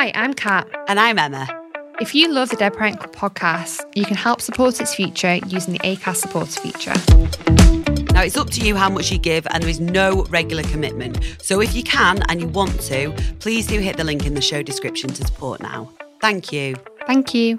Hi, I'm Kat. And I'm Emma. If you love the Dead Parent Club podcast, you can help support its future using the ACAST supporter feature. Now, it's up to you how much you give, and there is no regular commitment. So, if you can and you want to, please do hit the link in the show description to support now. Thank you. Thank you.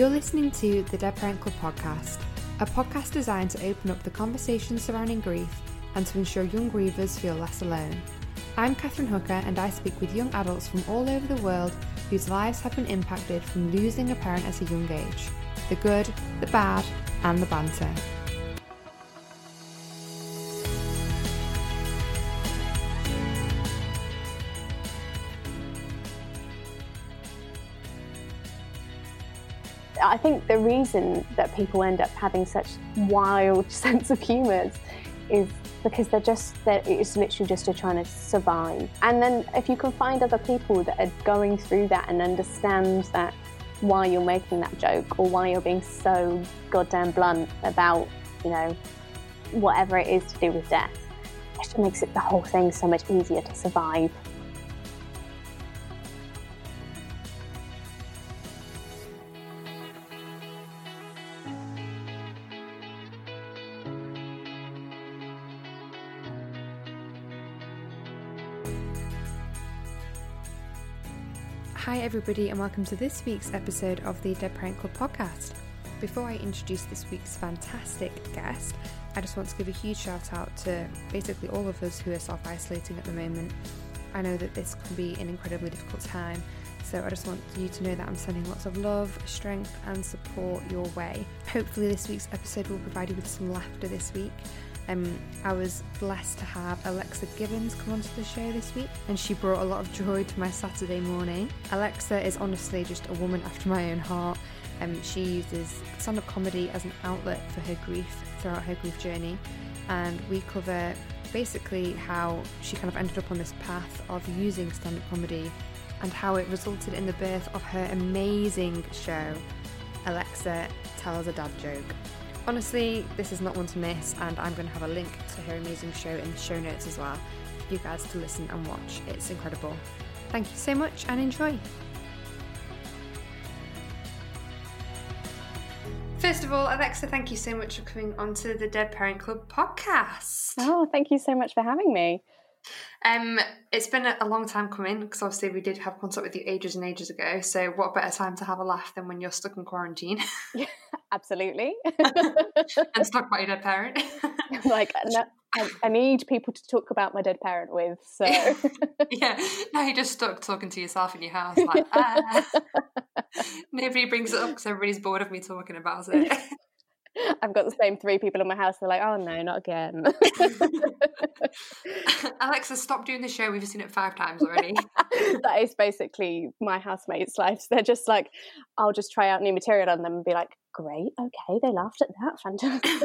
You're listening to the Parent podcast, a podcast designed to open up the conversation surrounding grief and to ensure young grievers feel less alone. I'm Catherine Hooker, and I speak with young adults from all over the world whose lives have been impacted from losing a parent at a young age the good, the bad, and the banter. I think the reason that people end up having such wild sense of humour is because they're just they're, it's literally just a trying to survive. And then if you can find other people that are going through that and understand that why you're making that joke or why you're being so goddamn blunt about you know whatever it is to do with death, it just makes it the whole thing so much easier to survive. Hi, everybody, and welcome to this week's episode of the Dead Parent Club podcast. Before I introduce this week's fantastic guest, I just want to give a huge shout out to basically all of us who are self isolating at the moment. I know that this can be an incredibly difficult time, so I just want you to know that I'm sending lots of love, strength, and support your way. Hopefully, this week's episode will provide you with some laughter this week. Um, I was blessed to have Alexa Gibbons come onto the show this week, and she brought a lot of joy to my Saturday morning. Alexa is honestly just a woman after my own heart. Um, she uses stand up comedy as an outlet for her grief throughout her grief journey, and we cover basically how she kind of ended up on this path of using stand up comedy and how it resulted in the birth of her amazing show, Alexa Tells a Dad Joke. Honestly, this is not one to miss, and I'm going to have a link to her amazing show in the show notes as well for you guys to listen and watch. It's incredible. Thank you so much and enjoy. First of all, Alexa, thank you so much for coming onto the Dead Parent Club podcast. Oh, thank you so much for having me. Um, it's been a long time coming because obviously we did have contact with you ages and ages ago. So, what better time to have a laugh than when you're stuck in quarantine Absolutely. and stuck by your dead parent? like no, I, I need people to talk about my dead parent with. So yeah, now you're just stuck talking to yourself in your house. Like, ah. Nobody brings it up because everybody's bored of me talking about it. I've got the same three people in my house. They're like, oh no, not again. Alexa, stop doing the show. We've seen it five times already. that is basically my housemates' lives. They're just like, I'll just try out new material on them and be like, great, okay, they laughed at that, fantastic.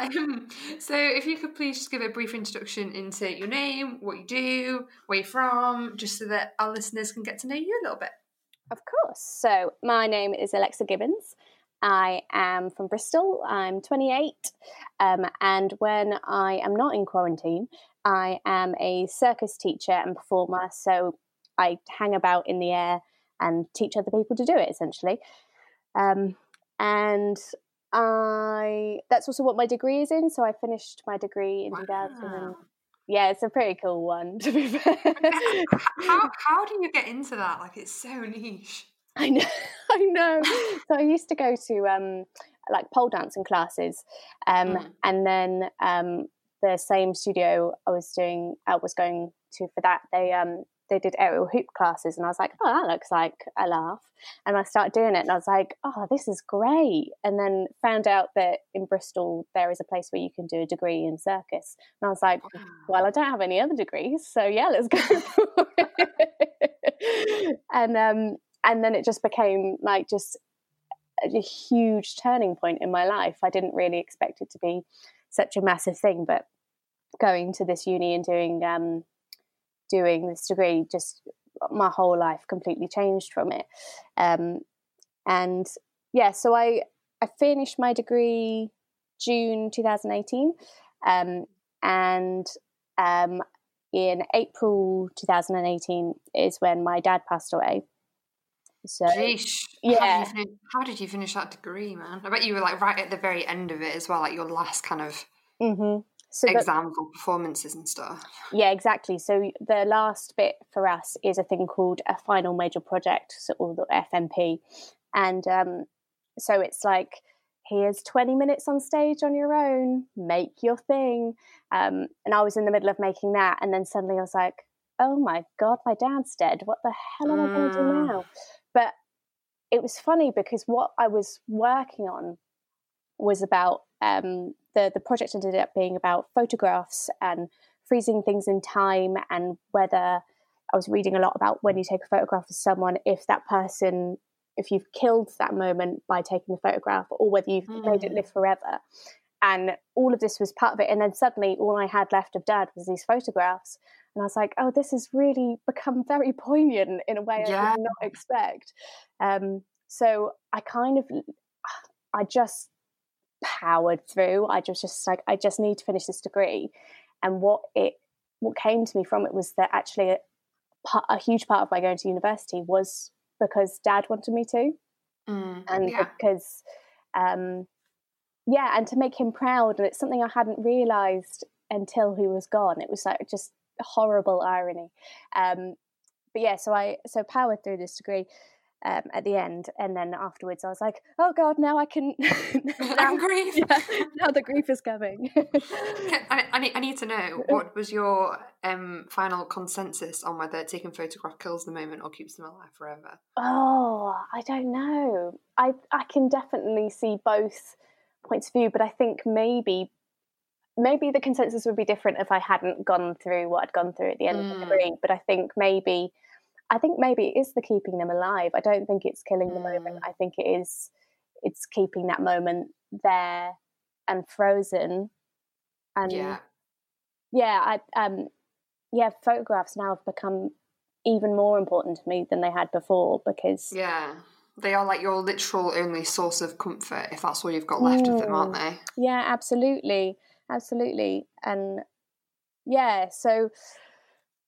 um, so, if you could please just give a brief introduction into your name, what you do, where you're from, just so that our listeners can get to know you a little bit. Of course. So, my name is Alexa Gibbons. I am from Bristol. I'm 28. Um, and when I am not in quarantine, I am a circus teacher and performer. So, I hang about in the air and teach other people to do it essentially. Um, and I that's also what my degree is in. So, I finished my degree in 2000. Yeah, it's a pretty cool one, to be fair. How, how do you get into that? Like, it's so niche. I know, I know. So I used to go to um, like pole dancing classes, um, mm. and then um, the same studio I was doing, I was going to for that. They um, they did aerial hoop classes, and I was like, oh, that looks like a laugh. And I started doing it, and I was like, oh, this is great. And then found out that in Bristol there is a place where you can do a degree in circus, and I was like, well, I don't have any other degrees, so yeah, let's go. and um, and then it just became like just a huge turning point in my life. I didn't really expect it to be such a massive thing, but going to this uni and doing um, doing this degree just my whole life completely changed from it. Um, and yeah, so I I finished my degree June 2018, um, and um, in April 2018 is when my dad passed away. So Sheesh. yeah, how did, finish, how did, you finish that degree, man? I bet you were like right at the very end of it as well, like your last kind of mm-hmm. so exams or performances and stuff. Yeah, exactly. So the last bit for us is a thing called a final major project, so or the FMP, and um, so it's like here's 20 minutes on stage on your own, make your thing. Um, and I was in the middle of making that, and then suddenly I was like, oh my god, my dad's dead. What the hell am I going to do mm. now? It was funny because what I was working on was about um, the the project ended up being about photographs and freezing things in time and whether I was reading a lot about when you take a photograph of someone if that person if you've killed that moment by taking the photograph or whether you've mm. made it live forever. And all of this was part of it. And then suddenly all I had left of dad was these photographs and I was like, oh, this has really become very poignant in a way yeah. I did not expect. Um, so I kind of, I just powered through. I just, just like, I just need to finish this degree. And what it, what came to me from it was that actually a, a huge part of my going to university was because dad wanted me to. Mm, and yeah. because, um, yeah, and to make him proud. And it's something I hadn't realized until he was gone. It was like just horrible irony. Um, but yeah, so I so powered through this degree. Um, at the end, and then afterwards, I was like, "Oh God, now I can." now, grief. Yeah, now the grief is coming. I, I, need, I need to know what was your um, final consensus on whether taking photograph kills the moment or keeps them alive forever. Oh, I don't know. I I can definitely see both points of view, but I think maybe maybe the consensus would be different if I hadn't gone through what I'd gone through at the end mm. of the mm. degree. But I think maybe, I think maybe it is the keeping them alive. I don't think it's killing the moment. Mm. I think it is, it's keeping that moment there and frozen. And yeah, yeah, I um, yeah, photographs now have become even more important to me than they had before because yeah they are like your literal only source of comfort if that's all you've got left mm, of them aren't they yeah absolutely absolutely. And yeah, so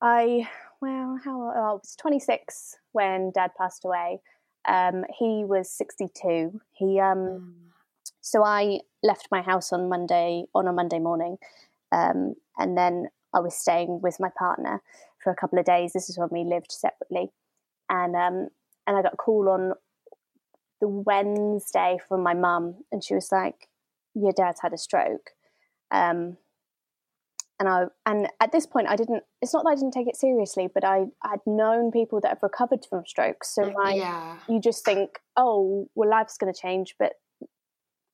I, well, how oh, I was 26 when dad passed away. Um, he was 62. He, um, mm. so I left my house on Monday, on a Monday morning. Um, and then I was staying with my partner for a couple of days. This is when we lived separately. And, um, and I got a call on the Wednesday from my mum, and she was like, Your dad's had a stroke. Um, and I and at this point I didn't. It's not that I didn't take it seriously, but I had known people that have recovered from strokes. So like, yeah. you just think, oh, well, life's going to change, but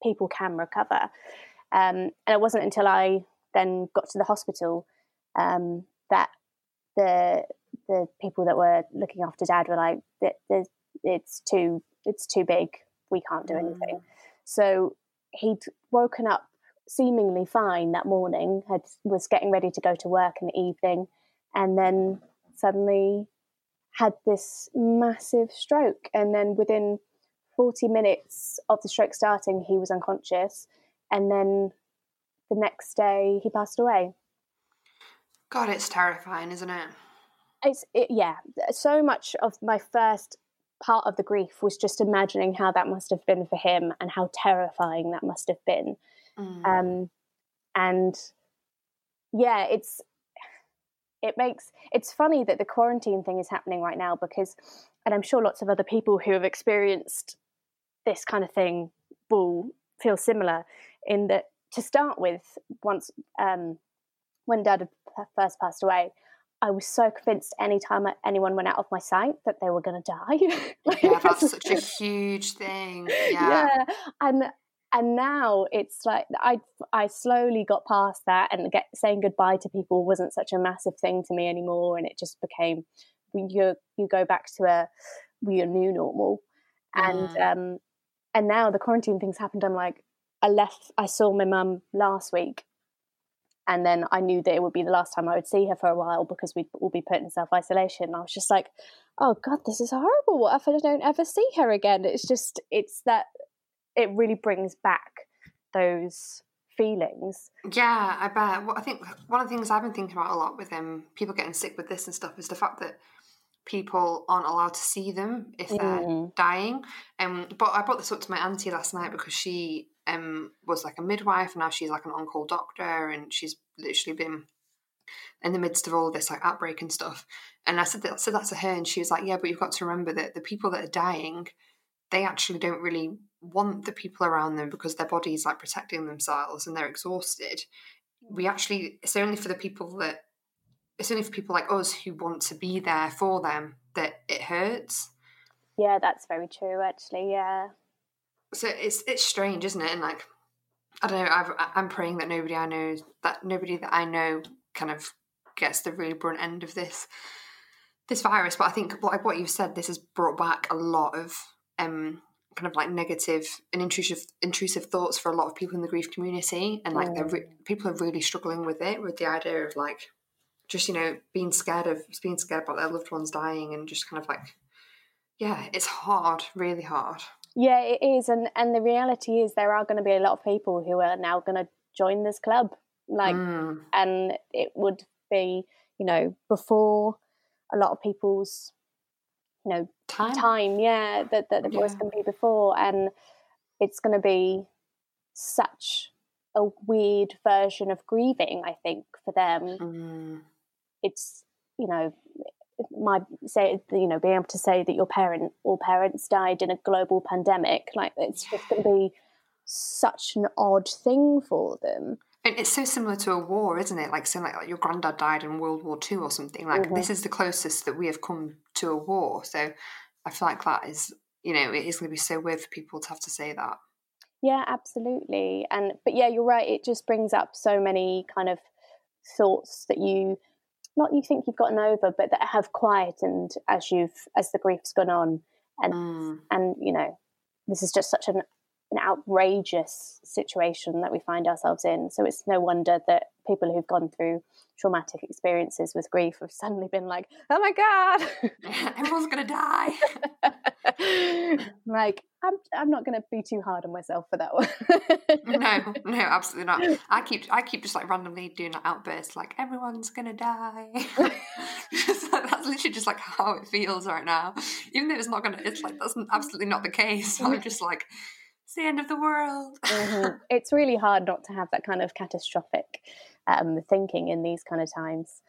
people can recover. Um, and it wasn't until I then got to the hospital um, that the the people that were looking after dad were like, "It's too, it's too big. We can't do anything." Mm. So he'd woken up seemingly fine that morning, had was getting ready to go to work in the evening, and then suddenly had this massive stroke. And then within 40 minutes of the stroke starting, he was unconscious. And then the next day, he passed away. God, it's terrifying, isn't it? It's it, yeah. So much of my first part of the grief was just imagining how that must have been for him and how terrifying that must have been. Mm. Um, and yeah, it's it makes it's funny that the quarantine thing is happening right now because, and I'm sure lots of other people who have experienced this kind of thing will feel similar in that to start with, once um, when Dad had first passed away, I was so convinced anytime anyone went out of my sight that they were going to die. like, yeah, that's such a huge thing. Yeah. yeah. And and now it's like I I slowly got past that and get saying goodbye to people wasn't such a massive thing to me anymore and it just became you you go back to a your new normal and mm. um and now the quarantine things happened I'm like I left I saw my mum last week and then I knew that it would be the last time I would see her for a while because we'd all be put in self isolation. I was just like, oh God, this is horrible. What if I don't ever see her again? It's just, it's that it really brings back those feelings. Yeah, I bet. Well, I think one of the things I've been thinking about a lot with um, people getting sick with this and stuff is the fact that people aren't allowed to see them if they're mm. dying. Um, but I brought this up to my auntie last night because she um, was like a midwife and now she's like an on-call doctor and she's literally been in the midst of all of this like outbreak and stuff. And I said that, I said that to her and she was like, yeah, but you've got to remember that the people that are dying, they actually don't really want the people around them because their body's like protecting themselves and they're exhausted. We actually, it's only for the people that, it's only for people like us who want to be there for them that it hurts. Yeah, that's very true, actually. Yeah so it's it's strange, isn't it? And like, I don't know. I've, I'm praying that nobody I know that nobody that I know kind of gets the really brunt end of this this virus. But I think like what you've said, this has brought back a lot of um kind of like negative and intrusive intrusive thoughts for a lot of people in the grief community, and like they're re- people are really struggling with it with the idea of like just you know being scared of being scared about their loved ones dying and just kind of like yeah, it's hard, really hard. Yeah, it is, and and the reality is there are going to be a lot of people who are now going to join this club, like, mm. and it would be, you know, before a lot of people's, you know, time, time yeah, that that the yeah. can be before, and it's going to be such a weird version of grieving, I think, for them. Mm. It's you know my say you know being able to say that your parent or parents died in a global pandemic like it's just going to be such an odd thing for them and it's so similar to a war isn't it? Like saying like, like your granddad died in world war Two or something. Like mm-hmm. this is the closest that we have come to a war. So i feel like that is you know it is going to be so weird for people to have to say that. Yeah absolutely. And but yeah you're right it just brings up so many kind of thoughts that you not you think you've gotten over, but that have quietened as you've as the grief's gone on, and mm. and you know, this is just such an an outrageous situation that we find ourselves in. So it's no wonder that people who've gone through traumatic experiences with grief have suddenly been like, "Oh my god, everyone's gonna die." like, I'm I'm not gonna be too hard on myself for that one. no, no, absolutely not. I keep I keep just like randomly doing an outburst, like everyone's gonna die. that's literally just like how it feels right now. Even though it's not gonna, it's like that's absolutely not the case. I'm just like it's the end of the world. mm-hmm. It's really hard not to have that kind of catastrophic um, thinking in these kind of times.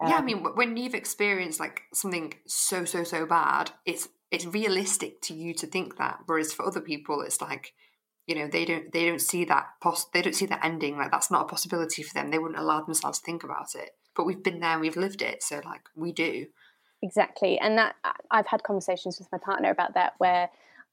Um, yeah, I um, mean, when you've experienced like something so so so bad, it's it's realistic to you to think that. Whereas for other people, it's like you know they don't they don't see that pos- they don't see that ending like that's not a possibility for them. They wouldn't allow themselves to think about it. But we've been there, we've lived it, so like we do. Exactly, and that I've had conversations with my partner about that where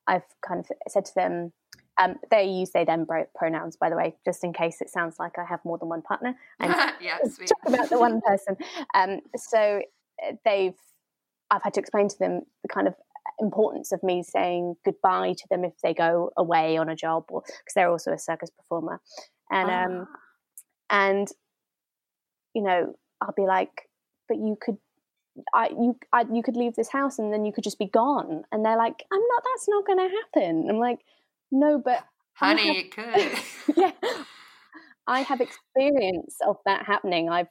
I've kind of said to them, um, they use they them pronouns, by the way, just in case it sounds like I have more than one partner. And yeah, talk about the one person. Um, so uh, they've, I've had to explain to them the kind of importance of me saying goodbye to them if they go away on a job, or because they're also a circus performer, and um, ah. and you know I'll be like, but you could I you I, you could leave this house and then you could just be gone. And they're like, I'm not. That's not going to happen. I'm like, no, but honey, have, it could. yeah, I have experience of that happening. I've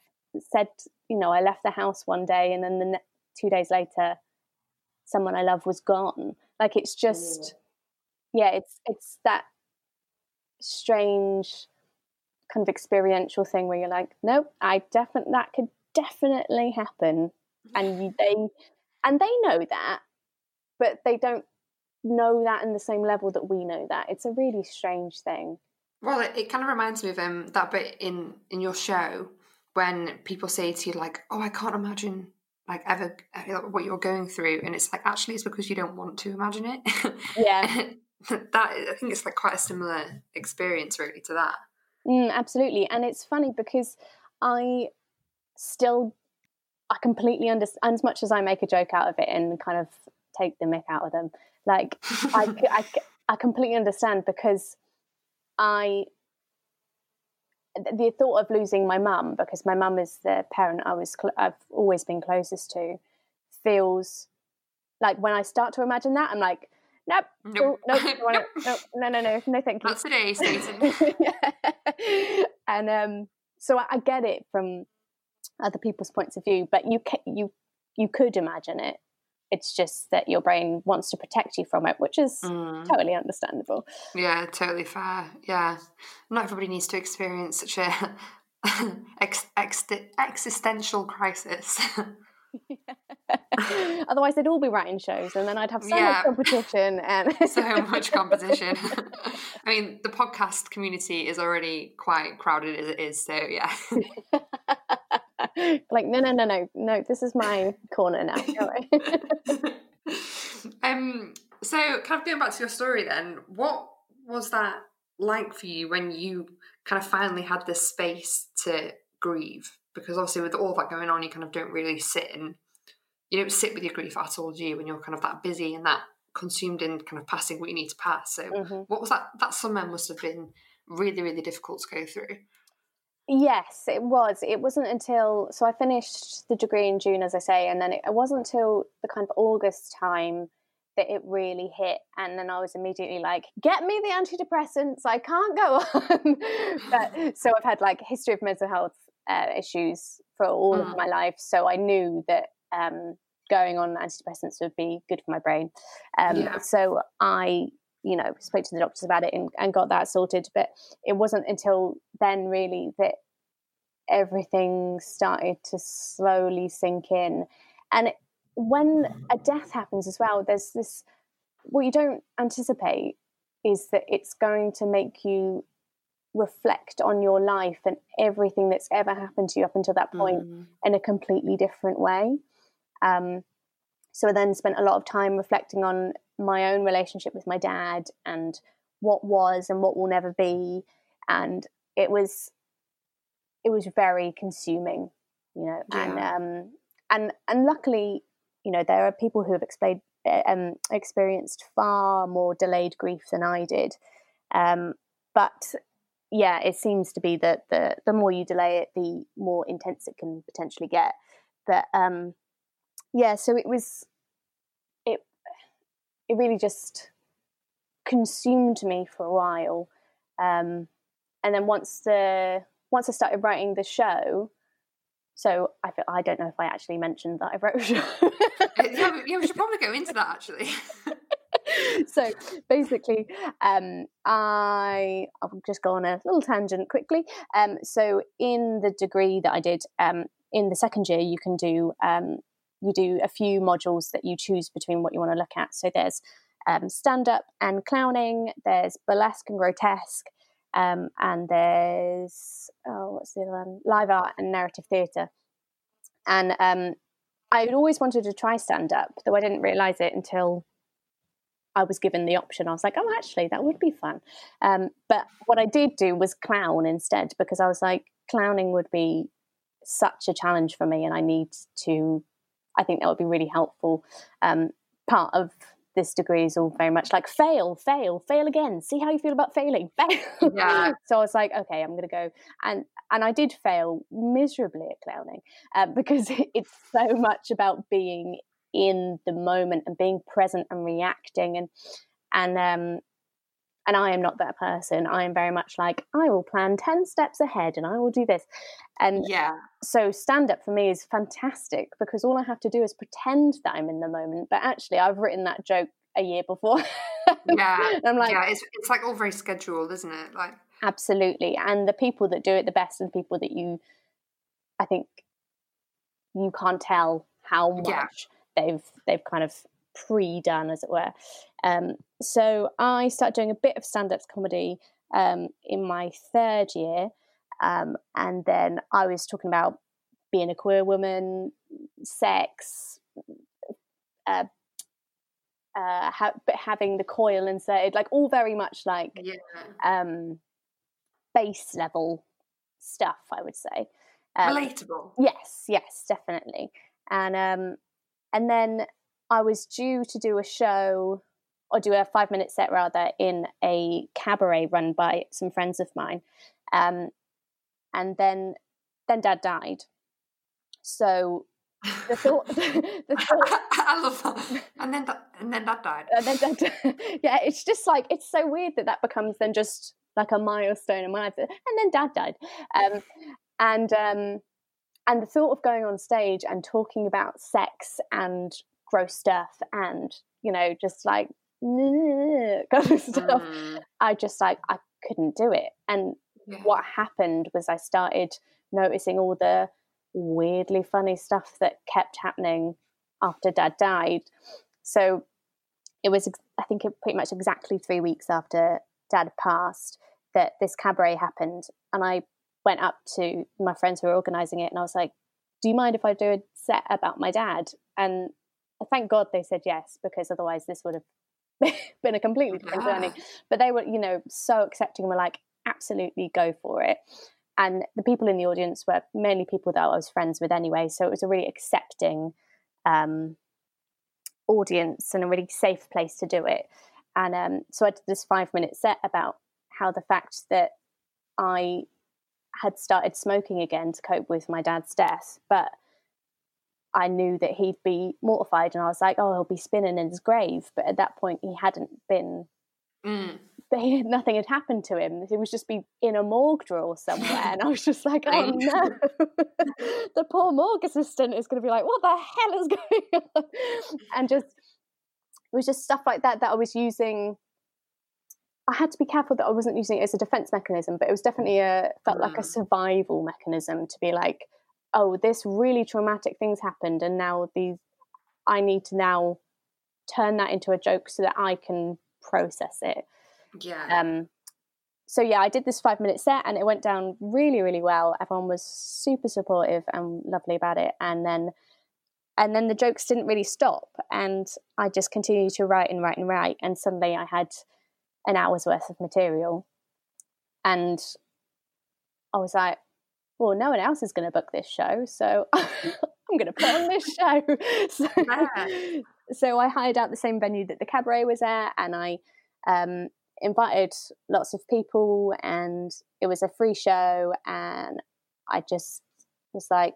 said, you know, I left the house one day and then the ne- two days later, someone I love was gone. Like it's just, mm. yeah, it's it's that strange kind of experiential thing where you're like, nope, I definitely that could definitely happen, and you, they and they know that, but they don't know that in the same level that we know that. It's a really strange thing. Well, it, it kind of reminds me of um, that bit in in your show when people say to you like, "Oh, I can't imagine like ever uh, what you're going through," and it's like actually it's because you don't want to imagine it. Yeah, that I think it's like quite a similar experience really to that. Mm, absolutely, and it's funny because I still I completely understand as much as I make a joke out of it and kind of take the mick out of them. Like I, I, I completely understand because I the thought of losing my mum because my mum is the parent I was cl- I've always been closest to feels like when I start to imagine that I'm like nope nope. nope, nope, nope no no no no thank you. Not today Stacey and um so I, I get it from other people's points of view but you ca- you you could imagine it it's just that your brain wants to protect you from it, which is mm. totally understandable. Yeah, totally fair. Yeah. Not everybody needs to experience such a ex- ex- existential crisis. Otherwise, they'd all be writing shows, and then I'd have so yeah. much competition and so much competition. I mean, the podcast community is already quite crowded as it is, so yeah. like, no, no, no, no, no. This is my corner now. um. So, kind of going back to your story, then, what was that like for you when you kind of finally had the space to grieve? Because obviously, with all that going on, you kind of don't really sit and you don't sit with your grief at all, do you? When you're kind of that busy and that consumed in kind of passing what you need to pass. So, mm-hmm. what was that? That summer must have been really, really difficult to go through. Yes, it was. It wasn't until so I finished the degree in June, as I say, and then it, it wasn't until the kind of August time that it really hit, and then I was immediately like, "Get me the antidepressants! I can't go on." but so I've had like history of mental health uh, issues for all mm. of my life, so I knew that um, going on antidepressants would be good for my brain. Um, yeah. So I you know, spoke to the doctors about it and, and got that sorted. But it wasn't until then really that everything started to slowly sink in. And when a death happens as well, there's this what you don't anticipate is that it's going to make you reflect on your life and everything that's ever happened to you up until that point mm. in a completely different way. Um, so I then spent a lot of time reflecting on my own relationship with my dad and what was and what will never be and it was it was very consuming you know yeah. and um and and luckily you know there are people who have explained um, experienced far more delayed grief than I did um but yeah it seems to be that the the more you delay it the more intense it can potentially get but um yeah so it was it it really just consumed me for a while. Um, and then once the once I started writing the show, so I feel, I don't know if I actually mentioned that I wrote a show. yeah, yeah, we should probably go into that actually. so basically, um, I I'll just go on a little tangent quickly. Um, so in the degree that I did um, in the second year, you can do um, you do a few modules that you choose between what you want to look at. So there's um, stand up and clowning, there's burlesque and grotesque, um, and there's, oh, what's the other one? Live art and narrative theatre. And um, I had always wanted to try stand up, though I didn't realize it until I was given the option. I was like, oh, actually, that would be fun. Um, but what I did do was clown instead because I was like, clowning would be such a challenge for me, and I need to I think that would be really helpful. Um, part of this degree is all very much like fail, fail, fail again. See how you feel about failing. Fail. Yeah. so I was like, okay, I'm going to go, and and I did fail miserably at clowning uh, because it's so much about being in the moment and being present and reacting and and um and I am not that person. I am very much like, I will plan 10 steps ahead and I will do this. And yeah. So stand up for me is fantastic because all I have to do is pretend that I'm in the moment. But actually, I've written that joke a year before. yeah. I'm like, yeah, it's, it's like all very scheduled, isn't it? Like, absolutely. And the people that do it the best and people that you, I think, you can't tell how much yeah. they've they've kind of pre-done, as it were. Um, so I started doing a bit of stand-up comedy um, in my third year, um, and then I was talking about being a queer woman, sex, uh, uh, ha- but having the coil inserted, like all very much like Yeah. um, base level stuff, I would say. Um, Relatable. Yes, yes, definitely. And um, and then I was due to do a show or do a five minute set rather in a cabaret run by some friends of mine. Um, and then then Dad died. So the thought, the thought I love that. And then that, and then that died. and then, then yeah, it's just like it's so weird that that becomes then just like a milestone in my life. And then Dad died, um, and um, and the thought of going on stage and talking about sex and gross stuff and you know just like kind of stuff, Mm, I just like I couldn't do it. And yeah. what happened was I started noticing all the weirdly funny stuff that kept happening after dad died. So it was, I think, it pretty much exactly three weeks after dad passed that this cabaret happened. And I went up to my friends who were organizing it and I was like, Do you mind if I do a set about my dad? And thank God they said yes, because otherwise this would have been a completely different journey. But they were you know so accepting and were like absolutely go for it. And the people in the audience were mainly people that i was friends with anyway so it was a really accepting um, audience and a really safe place to do it. And um, so i did this five minute set about how the fact that i had started smoking again to cope with my dad's death but I knew that he'd be mortified, and I was like, "Oh, he'll be spinning in his grave." But at that point, he hadn't been Mm. nothing had happened to him. He was just be in a morgue drawer somewhere, and I was just like, "Oh no!" the poor morgue assistant is going to be like, "What the hell is going on?" And just it was just stuff like that that I was using. I had to be careful that I wasn't using it as a defense mechanism, but it was definitely a felt like a Mm. survival mechanism to be like, "Oh, this really traumatic things happened, and now these I need to now turn that into a joke so that I can process it." Yeah. Um, so yeah, I did this five minute set and it went down really, really well. Everyone was super supportive and lovely about it. And then, and then the jokes didn't really stop, and I just continued to write and write and write. And suddenly, I had an hour's worth of material, and I was like, "Well, no one else is going to book this show, so I'm going to put on this show." so, Yeah. so I hired out the same venue that the cabaret was at, and I um, invited lots of people, and it was a free show. And I just was like,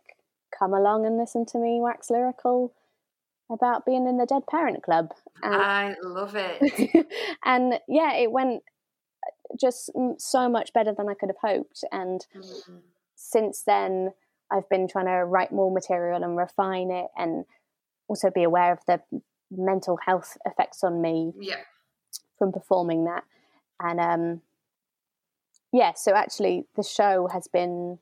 "Come along and listen to me wax lyrical about being in the Dead Parent Club." And, I love it. and yeah, it went just so much better than I could have hoped. And Mm. Since then, I've been trying to write more material and refine it, and also be aware of the mental health effects on me Yeah. from performing that. And um, yeah, so actually, the show has been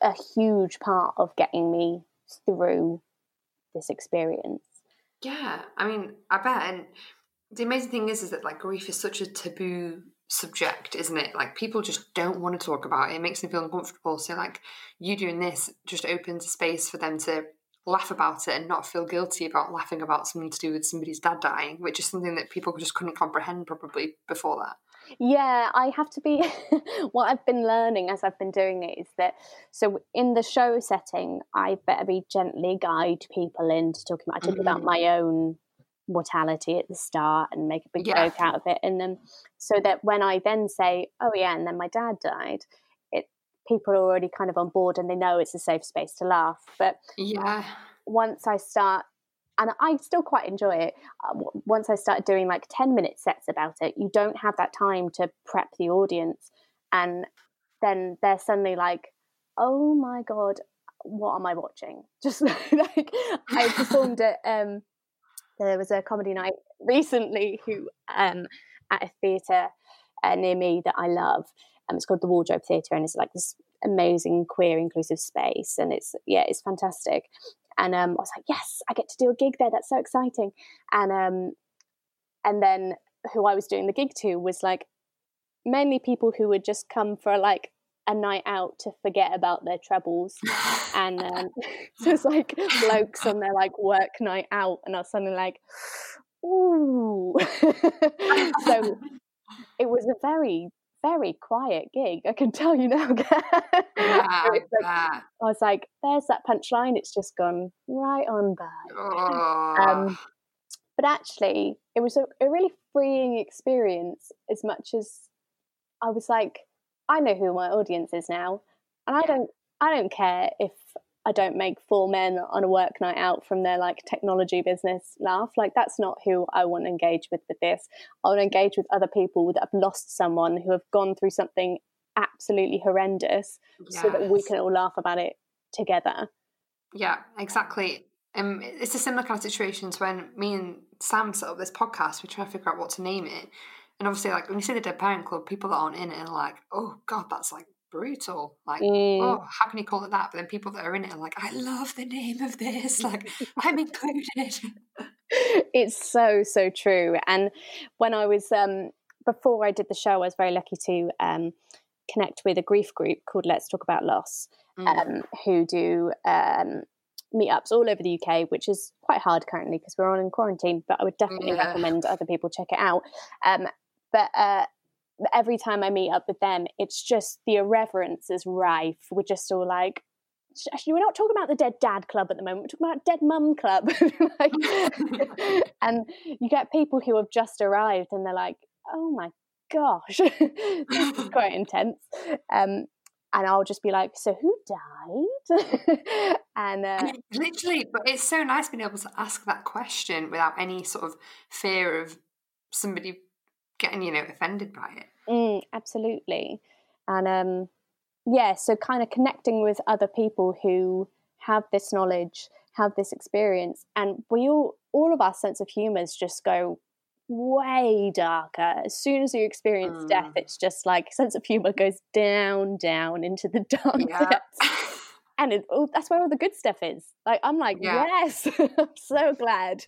a huge part of getting me through this experience. Yeah, I mean, I bet. And the amazing thing is, is that like grief is such a taboo subject, isn't it? Like people just don't want to talk about it. It makes them feel uncomfortable. So like you doing this just opens a space for them to laugh about it and not feel guilty about laughing about something to do with somebody's dad dying, which is something that people just couldn't comprehend probably before that. Yeah, I have to be. what I've been learning as I've been doing it is that so in the show setting, I better be gently guide people into talking about. I talk about Mhm. my own mortality at the start and make a big Yeah. joke out of it, and then so that when I then say, "Oh yeah," and then my dad died, it people are already kind of on board and they know it's a safe space to laugh. But Yeah. once I start, and I still quite enjoy it. uh, Once I start doing like ten minute sets about it, you don't have that time to prep the audience, and then they're suddenly like, "Oh my god, what am I watching?" Just like I performed at um, there was a comedy night recently who um at a theatre uh, near me that I love. Um, it's called the Wardrobe Theatre, and it's like this amazing queer inclusive space, and it's yeah, it's fantastic. and um, I was like, yes, I get to do a gig there. That's so exciting. And um, and then who I was doing the gig to was like mainly people who would just come for like a night out to forget about their troubles. and um, so it's like blokes on their like work night out, and I was suddenly like, ooh. so it was a very very quiet gig. I can tell you now. yeah, like, I was like, "There's that punchline. It's just gone right on by." Oh. Um, but actually, it was a, a really freeing experience. As much as I was like, I know who my audience is now, and I don't I don't care if I don't make four men on a work night out from their like technology business laugh. Like that's not who I want to engage with with this. I want to engage with other people that have lost someone who have gone through something absolutely horrendous yes. so that we can all laugh about it together. Yeah, exactly. Um, it's a similar kind of situation to when me and Sam set up this podcast, we try to figure out what to name it. And obviously, like when you see the Dead Parent Club, people that aren't in it are like, "Oh God, that's like brutal." Like, mm. "Oh, how can you call it that?" But then people that are in it are like, "I love the name of this. Like, I'm included." it's so so true. And when I was um before I did the show, I was very lucky to um connect with a grief group called Let's Talk About Loss, mm. um, who do um meetups all over the UK, which is quite hard currently because we're all in quarantine. But I would definitely yeah. recommend other people check it out. Um, but uh, every time I meet up with them, it's just the irreverence is rife. We're just all like, actually, we're not talking about the Dead Dad Club at the moment. We're talking about Dead Mum Club. like, and you get people who have just arrived and they're like, oh my gosh, this is quite intense. Um, and I'll just be like, "So who died?" and uh, literally, but it's so nice being able to ask that question without any sort of fear of somebody getting you know offended by it. Mm, absolutely, and um, yeah, so kind of connecting with other people who have this knowledge, have this experience, and we all, all of our sense of humors just go way darker. As soon as you experience mm. death, it's just like sense of humor goes down, down into the dark yeah. depths. and it, oh, that's where all the good stuff is. Like I'm like, yeah. yes, I'm so glad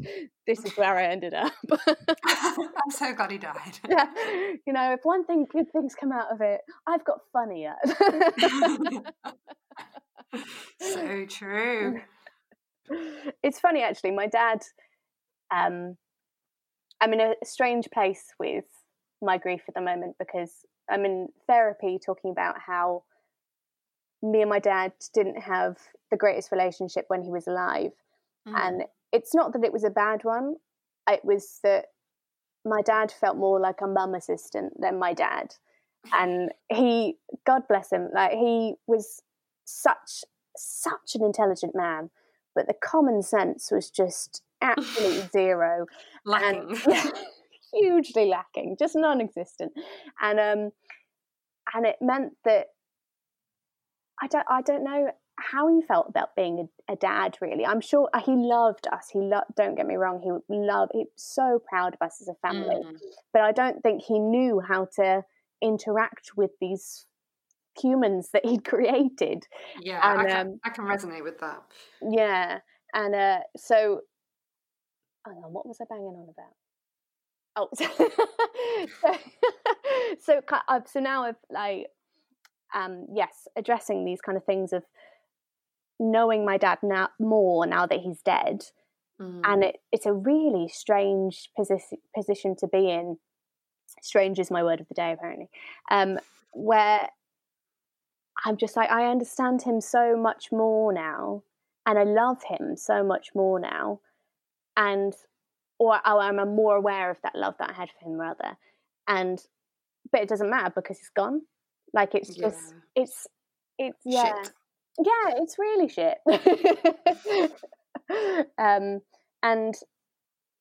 this is where I ended up. I'm so glad he died. Yeah, you know, if one thing, good things come out of it, I've got funnier. so true. It's funny actually. My dad, um, I'm in a strange place with my grief at the moment because I'm in therapy talking about how me and my dad didn't have the greatest relationship when he was alive. Mm. And it's not that it was a bad one, it was that my dad felt more like a mum assistant than my dad. And he, God bless him, like he was such, such an intelligent man, but the common sense was just absolutely zero. Lacking. And, hugely lacking, just non existent. And um and it meant that I don't I don't know how he felt about being a, a dad really. I'm sure uh, he loved us. He lo- don't get me wrong he loved he's so proud of us as a family. Mm. but i don't think he knew how to interact with these humans that he'd created. Yeah and, I, can, um, I can resonate with that. Yeah and uh, so hang on, what was I banging on about? Oh, so so, so, so now I've like, um, yes, addressing these kind of things of knowing my dad now more now that he's dead, mm. and it, it's a really strange position position to be in. Strange is my word of the day, apparently. Um, where I'm just like, I understand him so much more now, and I love him so much more now and or, or I'm more aware of that love that I had for him rather. And but it doesn't matter because he's gone. Like it's yeah. just it's it's yeah. Shit. Yeah, it's really shit. um and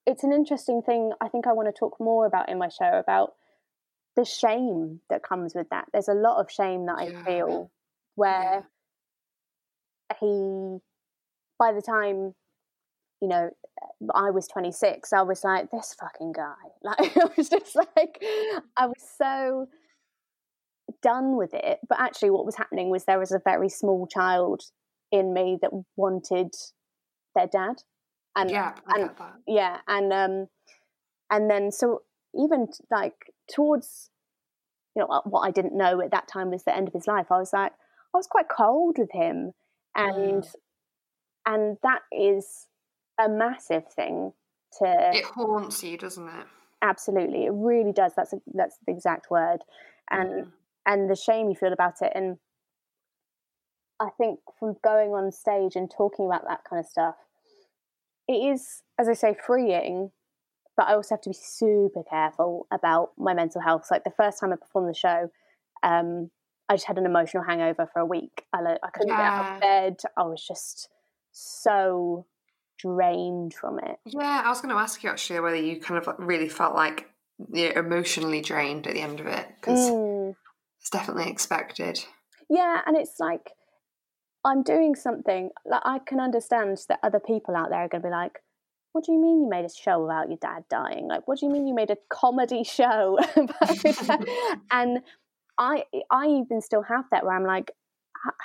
it's an interesting thing I think I want to talk more about in my show about the shame that comes with that. There's a lot of shame that I feel where yeah. he by the time you know I was 26, I was like, this fucking guy. Like, I was just like, I was so done with it. But actually, what was happening was there was a very small child in me that wanted their dad. And yeah, I and yeah, and um, and then so even like towards you know what I didn't know at that time was the end of his life. I was like I was quite cold with him, and mm. and that is a massive thing to. It haunts you, doesn't it? Absolutely, it really does. That's a, that's the exact word, and mm. And the shame you feel about it, and I think from going on stage and talking about that kind of stuff, it is, as I say, freeing. But I also have to be super careful about my mental health. So like the first time I performed the show, um, I just had an emotional hangover for a week. I, I couldn't yeah. get out of bed. I was just so drained from it. Yeah, I was going to ask you actually whether you kind of really felt like you're emotionally drained at the end of it because mm. It's definitely expected. Yeah, and it's like I'm doing something like I can understand that other people out there are going to be like, "What do you mean you made a show about your dad dying? Like, what do you mean you made a comedy show?" and I I even still have that where I'm like,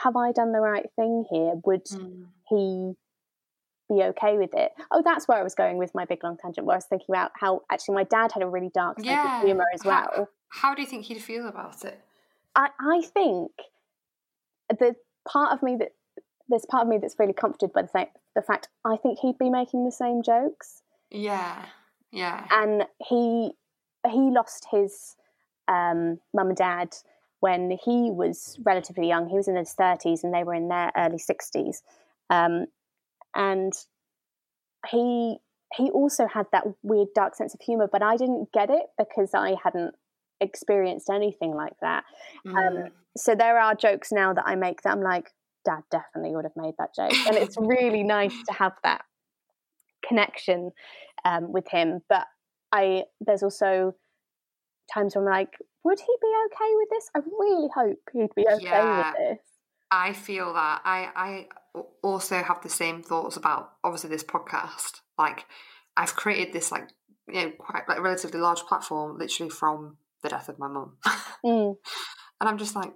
have I done the right thing here? Would mm. he be okay with it? Oh, that's where I was going with my big long tangent. Where I was thinking about how actually my dad had a really dark sense yeah. of humor as well. How, how do you think he'd feel about it? I I think the part of me that there's part of me that's really comforted by the, th- the fact I think he'd be making the same jokes. Yeah, yeah. And he he lost his um, mum and dad when he was relatively young. He was in his 30s and they were in their early 60s. Um, and he he also had that weird dark sense of humor, but I didn't get it because I hadn't experienced anything like that. Um, mm. Um, so there are jokes now that I make that I'm like, Dad definitely would have made that joke, and it's really nice to have that connection um, with him. But I there's also times where I'm like, would he be okay with this? I really hope he'd be okay yeah, with this. I feel that. I I also have the same thoughts about obviously this podcast. Like I've created this like you know quite like relatively large platform literally from the death of my mum. Mm. and I'm just like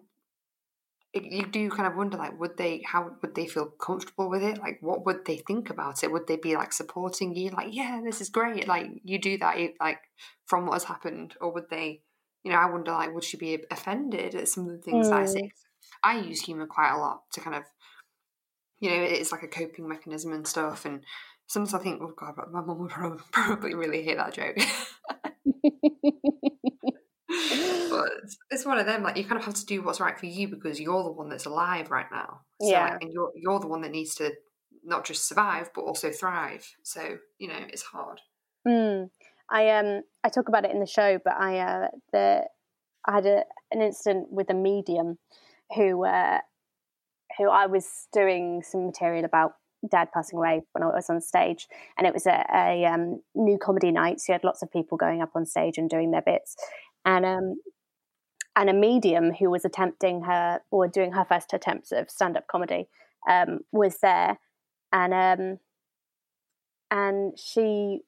you do kind of wonder like would they how would they feel comfortable with it? Like what would they think about it? Would they be like supporting you? Like yeah this is great. Like you do that like from what has happened. Or would they you know i wonder like would she be offended at some of the things mm. i say? I use humor quite a lot to kind of you know it's like a coping mechanism and stuff. And sometimes i think oh god my mum would probably really hate that joke but it's one of them. Like you kind of have to do what's right for you because you're the one that's alive right now. So, yeah, like, and you're you're the one that needs to not just survive but also thrive. So you know it's hard. Mm. I um I talk about it in the show, but I uh the I had a, an incident with a medium who uh who I was doing some material about dad passing away when I was on stage, and it was a, a um, new comedy night. So you had lots of people going up on stage and doing their bits, and um, and a medium who was attempting her or doing her first attempts of stand up comedy um, was there, and um, and she.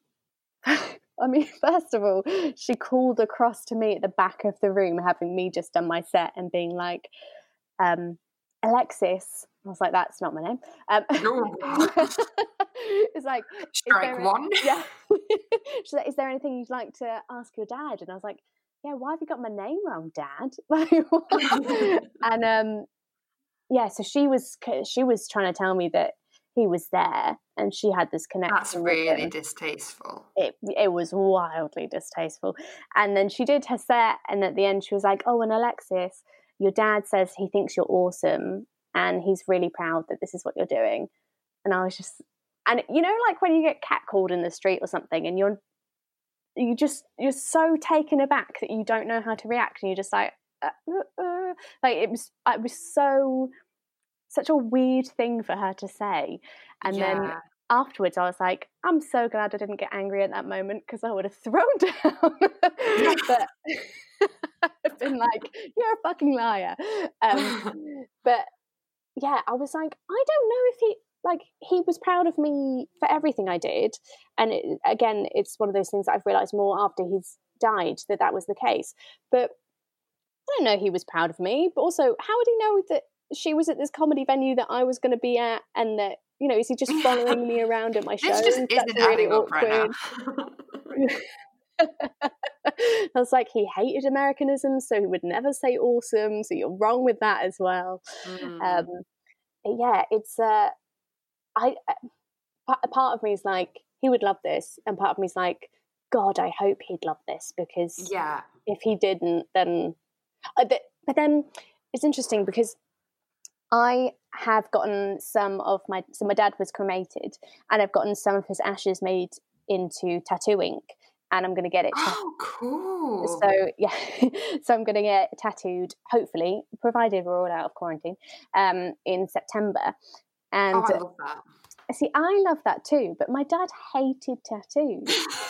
I mean, first of all, she called across to me at the back of the room, having me just done my set and being like, um, Alexis. I was like, that's not my name. Um, it's like, strike one. Yeah. She's like, is there anything you'd like to ask your dad? And I was like, yeah, why have you got my name wrong, Dad? and um, yeah, so she was she was trying to tell me that he was there and she had this connection. That's really distasteful. It it was wildly distasteful. And then she did her set, and at the end she was like, "Oh, and Alexis, your dad says he thinks you're awesome, and he's really proud that this is what you're doing." And I was just, and you know, like when you get catcalled in the street or something, and you're you just you're so taken aback that you don't know how to react and you're just like uh, uh, uh. like it was it was so such a weird thing for her to say and yeah. then afterwards i was like i'm so glad i didn't get angry at that moment because i would have thrown down but i've been like you're a fucking liar um, but yeah i was like i don't know if he like he was proud of me for everything I did. And it, again, it's one of those things that I've realized more after he's died that that was the case. But I don't know he was proud of me. But also, how would he know that she was at this comedy venue that I was going to be at and that You know, is he just following me around at my shows? This just That's isn't really right awkward. I was like, he hated Americanism, so he would never say awesome. So you're wrong with that as well. Mm. Um, yeah, it's uh, I a part of me is like he would love this, and part of me is like, God, I hope he'd love this because yeah. if he didn't, then. Uh, th- but then it's interesting because I have gotten some of my so my dad was cremated, and I've gotten some of his ashes made into tattoo ink, and I'm going to get it. Oh, cool. So yeah, so I'm going to get tattooed, hopefully, provided we're all out of quarantine, um, in September. And oh, I love that. see, I love that too, but my dad hated tattoos,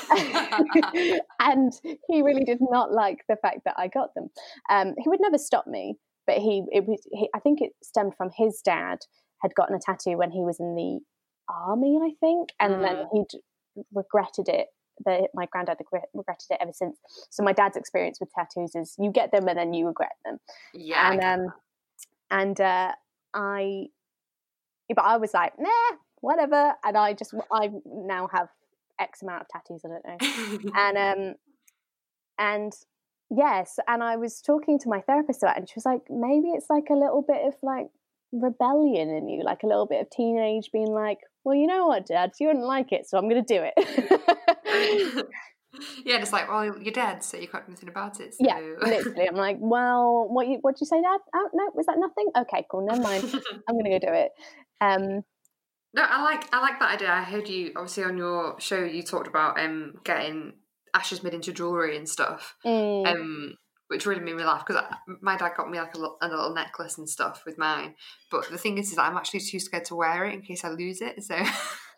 and he really did not like the fact that I got them. Um, he would never stop me, but he, it was, he, I think it stemmed from his dad had gotten a tattoo when he was in the army, I think, and Mm. then he'd regretted it. The, my granddad regretted it ever since. So my dad's experience with tattoos is you get them and then you regret them. Yeah. And um, and uh, I, but I was like, nah, whatever. And I just, I now have X amount of tattoos. I don't know. and um, and yes, and I was talking to my therapist about, it, and she was like, maybe it's like a little bit of like rebellion in you, like a little bit of teenage being like, well, you know what, Dad, you wouldn't like it, so I'm going to do it. yeah, and it's like, well, you're dead, so you can't do anything about it. So. yeah, literally. I'm like, well, what you what did you say, Dad? Oh no, was that nothing? Okay, cool, never mind. I'm going to go do it. Um, No, I like I like that idea. I heard you obviously on your show you talked about um getting ashes made into jewelry and stuff, mm, um, which really made me laugh because my dad got me like a little, a little necklace and stuff with mine. But the thing is, is that I'm actually too scared to wear it in case I lose it. So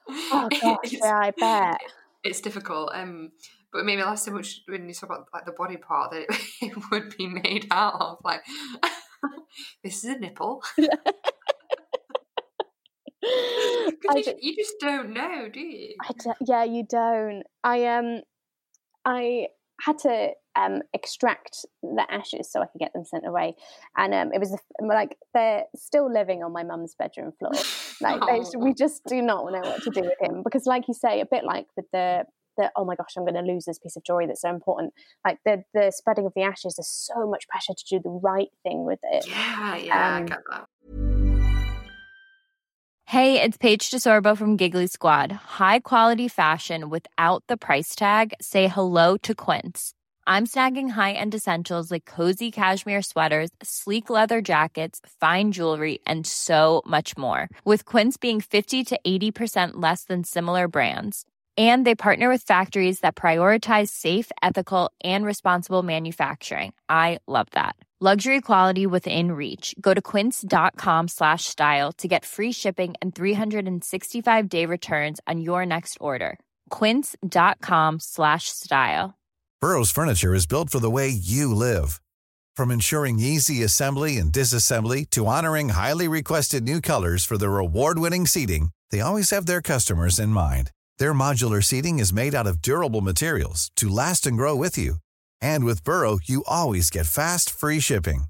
oh gosh, yeah, I bet. it's difficult. Um, but it made me laugh so much when you talk about like the body part that it, it would be made out of. Like this is a nipple. I you, you just don't know, do you? D- yeah, you don't. I um, I had to um extract the ashes so I could get them sent away, and um, it was like they're still living on my mum's bedroom floor. Like they, we just do not know what to do with him because, like you say, a bit like with the the oh my gosh, I'm going to lose this piece of jewelry that's so important. Like the the spreading of the ashes, there's so much pressure to do the right thing with it. Yeah, yeah, I Um, get that. Hey, it's Paige DeSorbo from Giggly Squad. High quality fashion without the price tag. Say hello to Quince. I'm snagging high-end essentials like cozy cashmere sweaters, sleek leather jackets, fine jewelry, and so much more. With Quince being 50 to 80% less than similar brands. And they partner with factories that prioritize safe, ethical, and responsible manufacturing. I love that. Luxury quality within reach. Go to quince.com slash style to get free shipping and 365 day returns on your next order. Quince.com slash style. Burrow's furniture is built for the way you live. From ensuring easy assembly and disassembly to honoring highly requested new colors for their award-winning seating, they always have their customers in mind. Their modular seating is made out of durable materials to last and grow with you. And with Burrow, you always get fast, free shipping.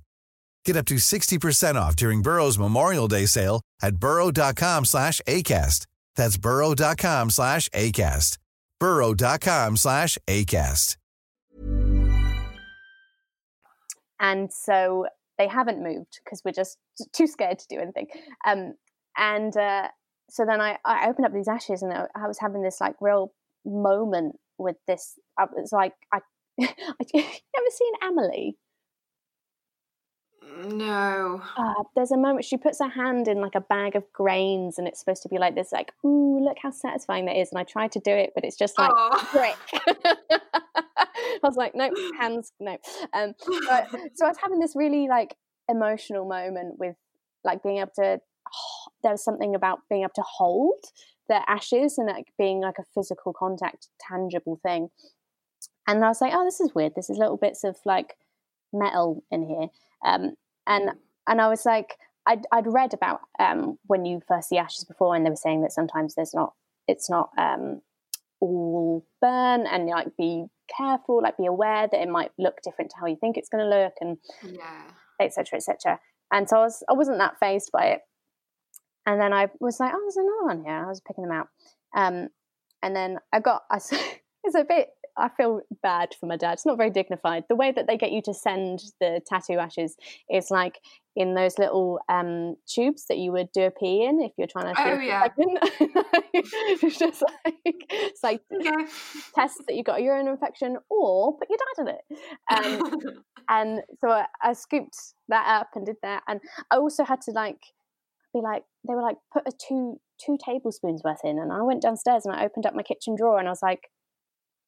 Get up to 60% off during Burrow's Memorial Day sale at burrow.com slash ACAST. That's burrow.com slash ACAST. burrow.com slash ACAST. and so they haven't moved because we're just too scared to do anything. Um, and uh, so then I, I opened up these ashes and I, was having this like real moment with this. I was like, I, I you ever seen Amélie? No. Uh, there's a moment she puts her hand in like a bag of grains and it's supposed to be like this, like, ooh, look how satisfying that is. And I tried to do it, but it's just like brick. I was like, nope, hands, no. Um, but, so I was having this really like emotional moment with like being able to. There was something about being able to hold the ashes and like being like a physical contact, tangible thing. And I was like, oh, this is weird. There's little bits of like metal in here. Um, and and I was like, I'd, I'd read about um, when you first see ashes before, and they were saying that sometimes there's not, it's not um, all burn, and like be careful, like be aware that it might look different to how you think it's going to look, and Yeah. etc. etc. And so I was, I wasn't that phased by it. And then I was like, oh, there's another one here. I was picking them out. Um, and then I got, I, it's a bit, I feel bad for my dad. It's not very dignified. The way that they get you to send the tattoo ashes is like in those little um, tubes that you would do a pee in if you're trying to. Oh yeah. it's just like it's like yeah. tests that you got a urine infection or put your dad in it. Um, and so I, I scooped that up and did that, and I also had to like be like they were like put a two two tablespoons worth in and I went downstairs and I opened up my kitchen drawer and I was like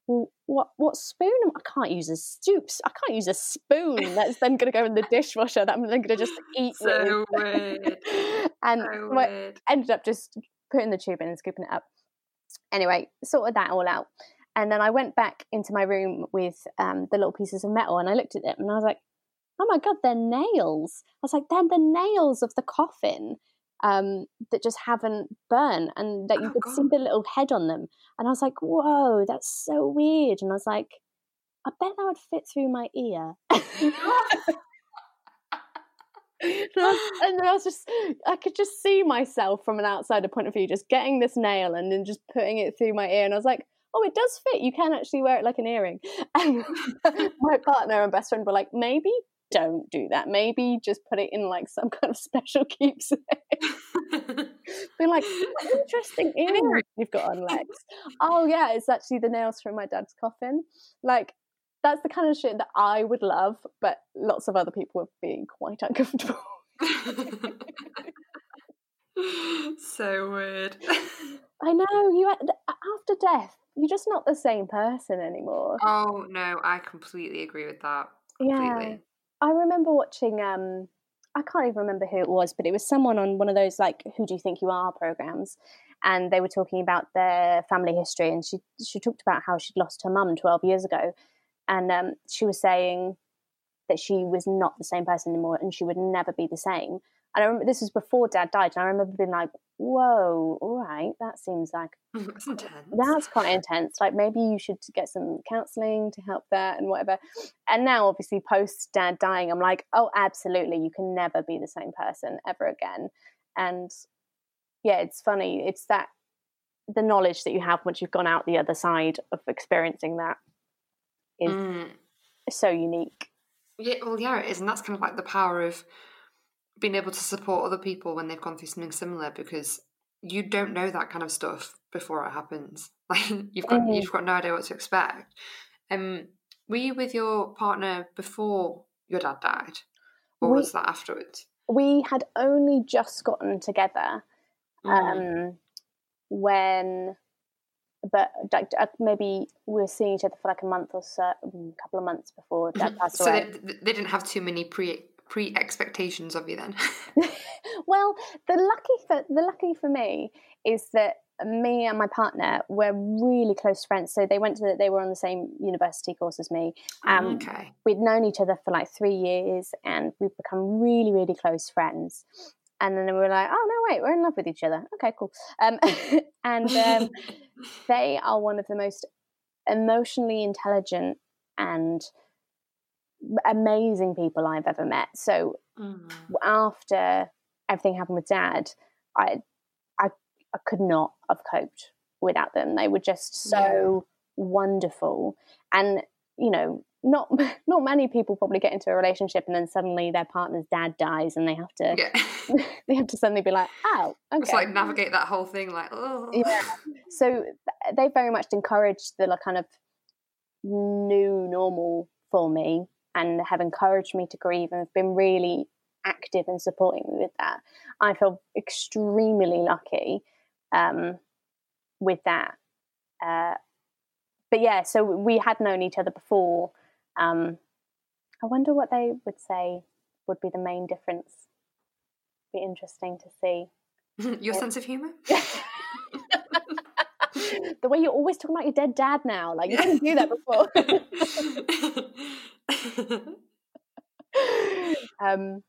well, what what spoon I can't use a stoops I can't use a spoon that's then going to go in the dishwasher that I'm then going to just eat so with. and so. I ended up just putting the tube in and scooping it up. Anyway sorted that all out. And then I went back into my room with um, the little pieces of metal and I looked at them and I was like oh my god they're nails. I was like they're the nails of the coffin um, that just haven't burned and that you oh, could God. see the little head on them. And I was like, whoa, that's so weird. And I was like, I bet that would fit through my ear. and then I was just, I could just see myself from an outsider point of view, just getting this nail and then just putting it through my ear. And I was like, oh, it does fit. You can actually wear it like an earring. And my partner and best friend were like, maybe don't do that. Maybe just put it in like some kind of special keepsake. Be like, interesting earring you've got on legs. Oh yeah, it's actually the nails from my dad's coffin. Like that's the kind of shit that I would love, but lots of other people would be quite uncomfortable. so weird. I know you after death, you're just not the same person anymore. Oh no, I completely agree with that. Completely. Yeah. I remember watching. Um, I can't even remember who it was, but it was someone on one of those like "Who Do You Think You Are" programs, and they were talking about their family history, and she she talked about how she'd lost her mum twelve years ago, and um, she was saying that she was not the same person anymore, and she would never be the same. And I remember this was before Dad died, and I remember being like, "Whoa, all right, that seems like that's intense. That's quite intense. Like maybe you should get some counselling to help that and whatever." And now, obviously, post Dad dying, I'm like, "Oh, absolutely, you can never be the same person ever again." And yeah, it's funny. It's that the knowledge that you have once you've gone out the other side of experiencing that is mm. so unique. Yeah, well, yeah, it is, and that's kind of like the power of being able to support other people when they've gone through something similar because you don't know that kind of stuff before it happens. Like you've got mm. you've got no idea what to expect. Um, were you with your partner before your dad died, or we, was that afterwards? We had only just gotten together mm. um, when, but like uh, maybe we were seeing each other for like a month or so, a couple of months before dad passed so away. So they, they didn't have too many pre pre expectations of you then? well, the lucky for the lucky for me is that me and my partner were really close friends. So they went to the, they were on the same university course as me. Um, okay. We'd known each other for like three years, and we've become really really close friends. And then we were like, oh no, wait, we're in love with each other. Okay, cool. Um, and um, they are one of the most emotionally intelligent and amazing people I've ever met. So mm. after everything happened with Dad, I, I I could not have coped without them. They were just so yeah. wonderful, and you know, not not many people probably get into a relationship and then suddenly their partner's dad dies and they have to yeah. they have to suddenly be like, oh, okay. It's like navigate that whole thing, like, oh. Yeah. So they very much encouraged the like, kind of new normal for me and have encouraged me to grieve and have been really active in supporting me with that. I feel extremely lucky um, with that. Uh, but yeah, so we had known each other before. Um, I wonder what they would say would be the main difference. Be interesting to see. Your sense of humour? the way you're always talking about your dead dad now, like you didn't do that before. um,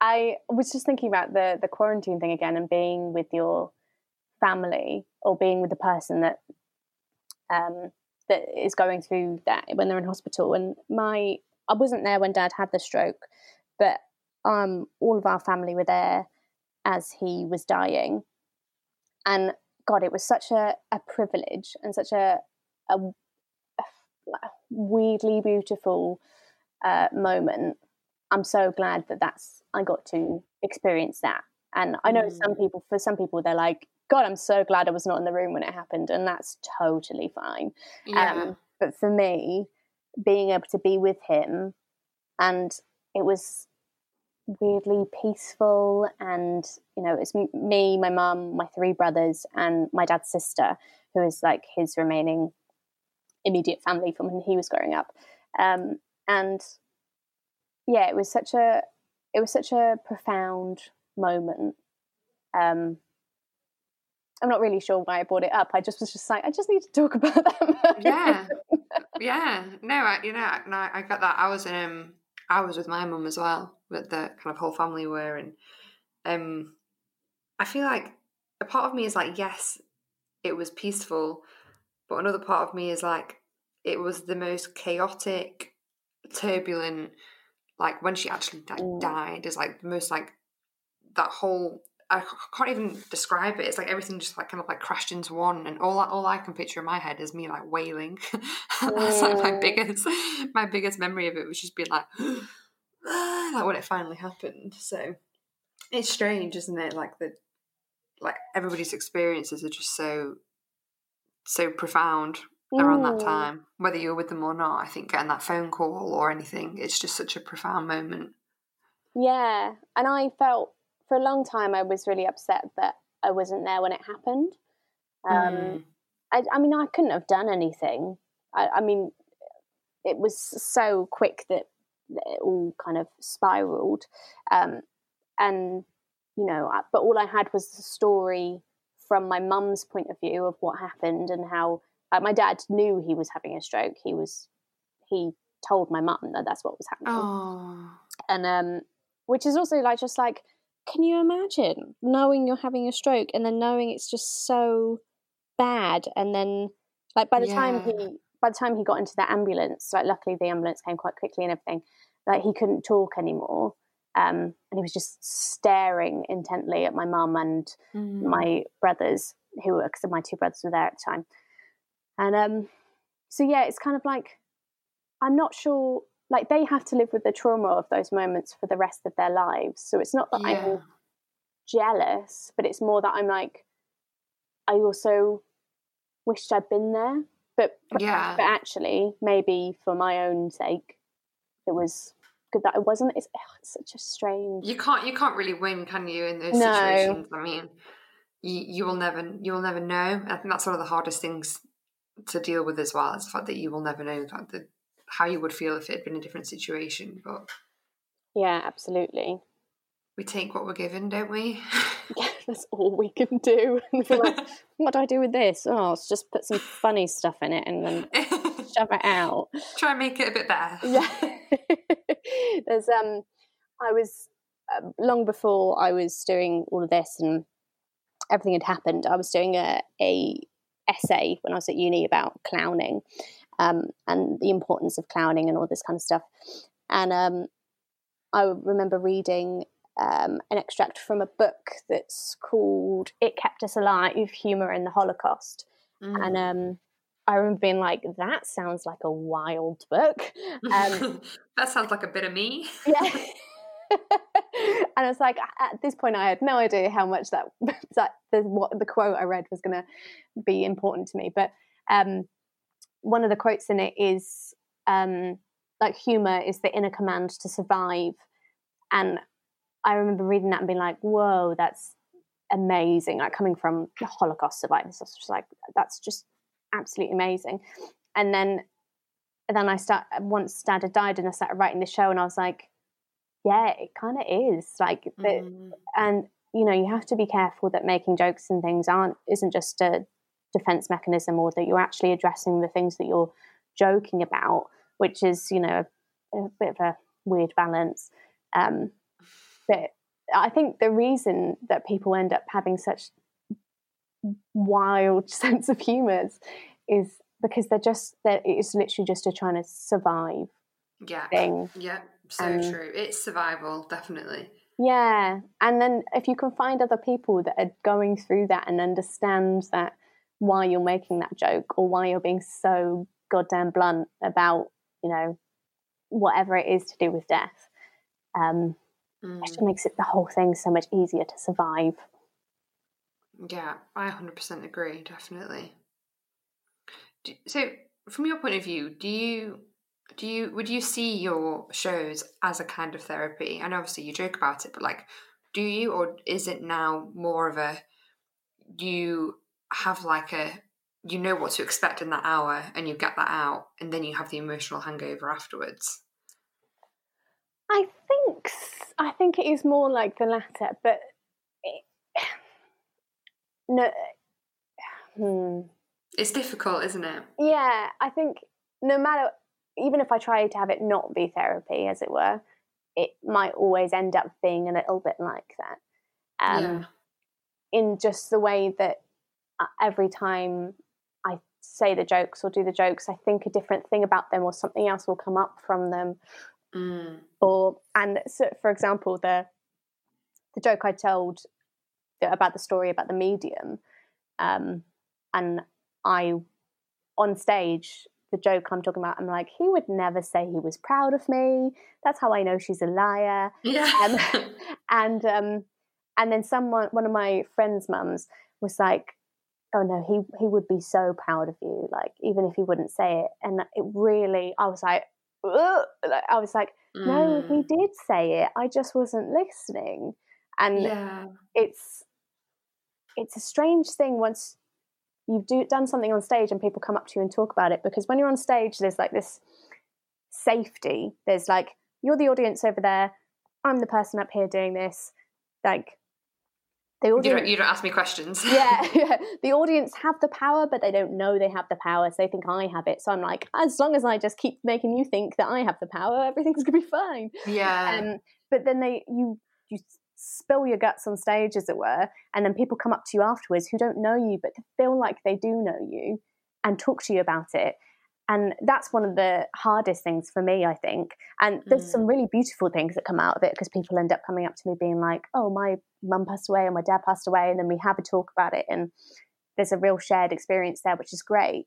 I was just thinking about the the quarantine thing again and being with your family or being with the person that um, that is going through that when they're in hospital. And my I wasn't there when Dad had the stroke, but um, all of our family were there as he was dying. And God, it was such a, a privilege and such a, a, a weirdly beautiful uh, moment. I'm so glad that that's I got to experience that. And I know mm. some people, for some people, they're like, God, I'm so glad I was not in the room when it happened, and that's totally fine. Yeah. Um, but for me, being able to be with him, and it was weirdly peaceful and you know it's me my mum my three brothers and my dad's sister who is like his remaining immediate family from when he was growing up. Um, and yeah it was such a it was such a profound moment. Um, i'm not really sure why i brought it up. I just was just like i just need to talk about that yeah. yeah. No I, you know no, i got that. I was in um I was with my mum as well, but the kind of whole family were, and um, I feel like a part of me is like, yes, it was peaceful, but another part of me is like, it was the most chaotic, turbulent. Like when she actually like, mm. died, is like the most like that whole I can't even describe it. It's like everything just like kind of like crashed into one, and all all I can picture in my head is me like wailing. That's like my biggest my biggest memory of it was just being like like when it finally happened. So it's strange, isn't it? Like the like everybody's experiences are just so so profound around that time, whether you're with them or not. I think getting that phone call or anything, it's just such a profound moment. Yeah, and I felt for a long time, I was really upset that I wasn't there when it happened. Um, mm. I, I, mean, I couldn't have done anything. I, I, mean, it was so quick that it all kind of spiraled. Um, and, you know, but all I had was the story from my mum's point of view of what happened and how uh, my dad knew he was having a stroke. He was, he told my mum that that's what was happening. Oh. And, um, which is also like, just like, can you imagine knowing you're having a stroke and then knowing it's just so bad and then like by the yeah. time he by the time he got into the ambulance like luckily the ambulance came quite quickly and everything like he couldn't talk anymore um, and he was just staring intently at my mum and mm. my brothers who were because my two brothers were there at the time and um so yeah it's kind of like i'm not sure like they have to live with the trauma of those moments for the rest of their lives. So it's not that yeah. I'm jealous, but it's more that I'm like, I also wished I'd been there. But yeah, but actually, maybe for my own sake, it was that I wasn't. It's, it's such a strange. You can't. You can't really win, can you? In those no. situations, I mean, you you will never you will never know. I think that's one of the hardest things to deal with as well. Is the fact that you will never know that the how you would feel if it had been a different situation. But yeah, absolutely. We take what we're given, don't we? yeah, that's all we can do. like, what do I do with this? Oh, let's just put some funny stuff in it and then shove it out. Try and make it a bit better. Yeah. There's um, I was uh, long before I was doing all of this and everything had happened. I was doing a a essay when I was at uni about clowning, um, and the importance of clowning and all this kind of stuff. And um, I remember reading um, an extract from a book that's called "It Kept Us Alive: Humor in the Holocaust," mm. and um, I remember being like, "That sounds like a wild book." Um, that sounds like a bit of me. yeah. and it's like at this point I had no idea how much that that the, what the quote I read was going to be important to me, but um, one of the quotes in it is um, like humor is the inner command to survive and i remember reading that and being like whoa that's amazing like coming from the holocaust survivors I was just like that's just absolutely amazing and then and then i start once dad had died and i started writing the show and i was like yeah it kind of is like the, mm. and you know you have to be careful that making jokes and things aren't isn't just a defense mechanism or that you're actually addressing the things that you're joking about, which is, you know, a, a bit of a weird balance. Um, but I think the reason that people end up having such wild sense of humor is because they're just that it's literally just a trying to survive yeah thing. Yeah, so um, true. It's survival, definitely. Yeah. And then if you can find other people that are going through that and understand that why you're making that joke or why you're being so goddamn blunt about, you know, whatever it is to do with death, um, mm. it just makes it the whole thing so much easier to survive. Yeah, I 100% agree, definitely. So, from your point of view, do you do you would you see your shows as a kind of therapy? And obviously you joke about it, but like, do you or is it now more of a you have like a you know what to expect in that hour and you get that out and then you have the emotional hangover afterwards? I think I think it is more like the latter, but no. Hmm. It's difficult, isn't it? Yeah, I think no matter even if I try to have it not be therapy, as it were, it might always end up being a little bit like that. Um, yeah. In just the way that uh, every time I say the jokes or do the jokes, I think a different thing about them or something else will come up from them. Mm. Or and so, for example, the the joke I told about the story about the medium, um, and I on stage the joke I'm talking about, I'm like, he would never say he was proud of me. That's how I know she's a liar. Yeah. Um, and um, and then someone, one of my friends' mums, was like, "Oh no, he he would be so proud of you. Like even if he wouldn't say it." And it really, I was like, Ugh! I was like, "No, mm. he did say it. I just wasn't listening." And yeah. it's it's a strange thing once you've do, done something on stage and people come up to you and talk about it because when you're on stage there's like this safety. There's like you're the audience over there. I'm the person up here doing this. Like the audience, you, don't, you don't ask me questions. Yeah, yeah. The audience have the power but they don't know they have the power so they think i have it. So i'm like as long as i just keep making you think that i have the power everything's gonna be fine. Yeah. Um, but then they you you spill your guts on stage, as it were, and then people come up to you afterwards who don't know you, but feel like they do know you and talk to you about it. And that's one of the hardest things for me, I think. And there's mm. some really beautiful things that come out of it because people end up coming up to me being like, oh, my mum passed away or my dad passed away. And then we have a talk about it. And there's a real shared experience there, which is great.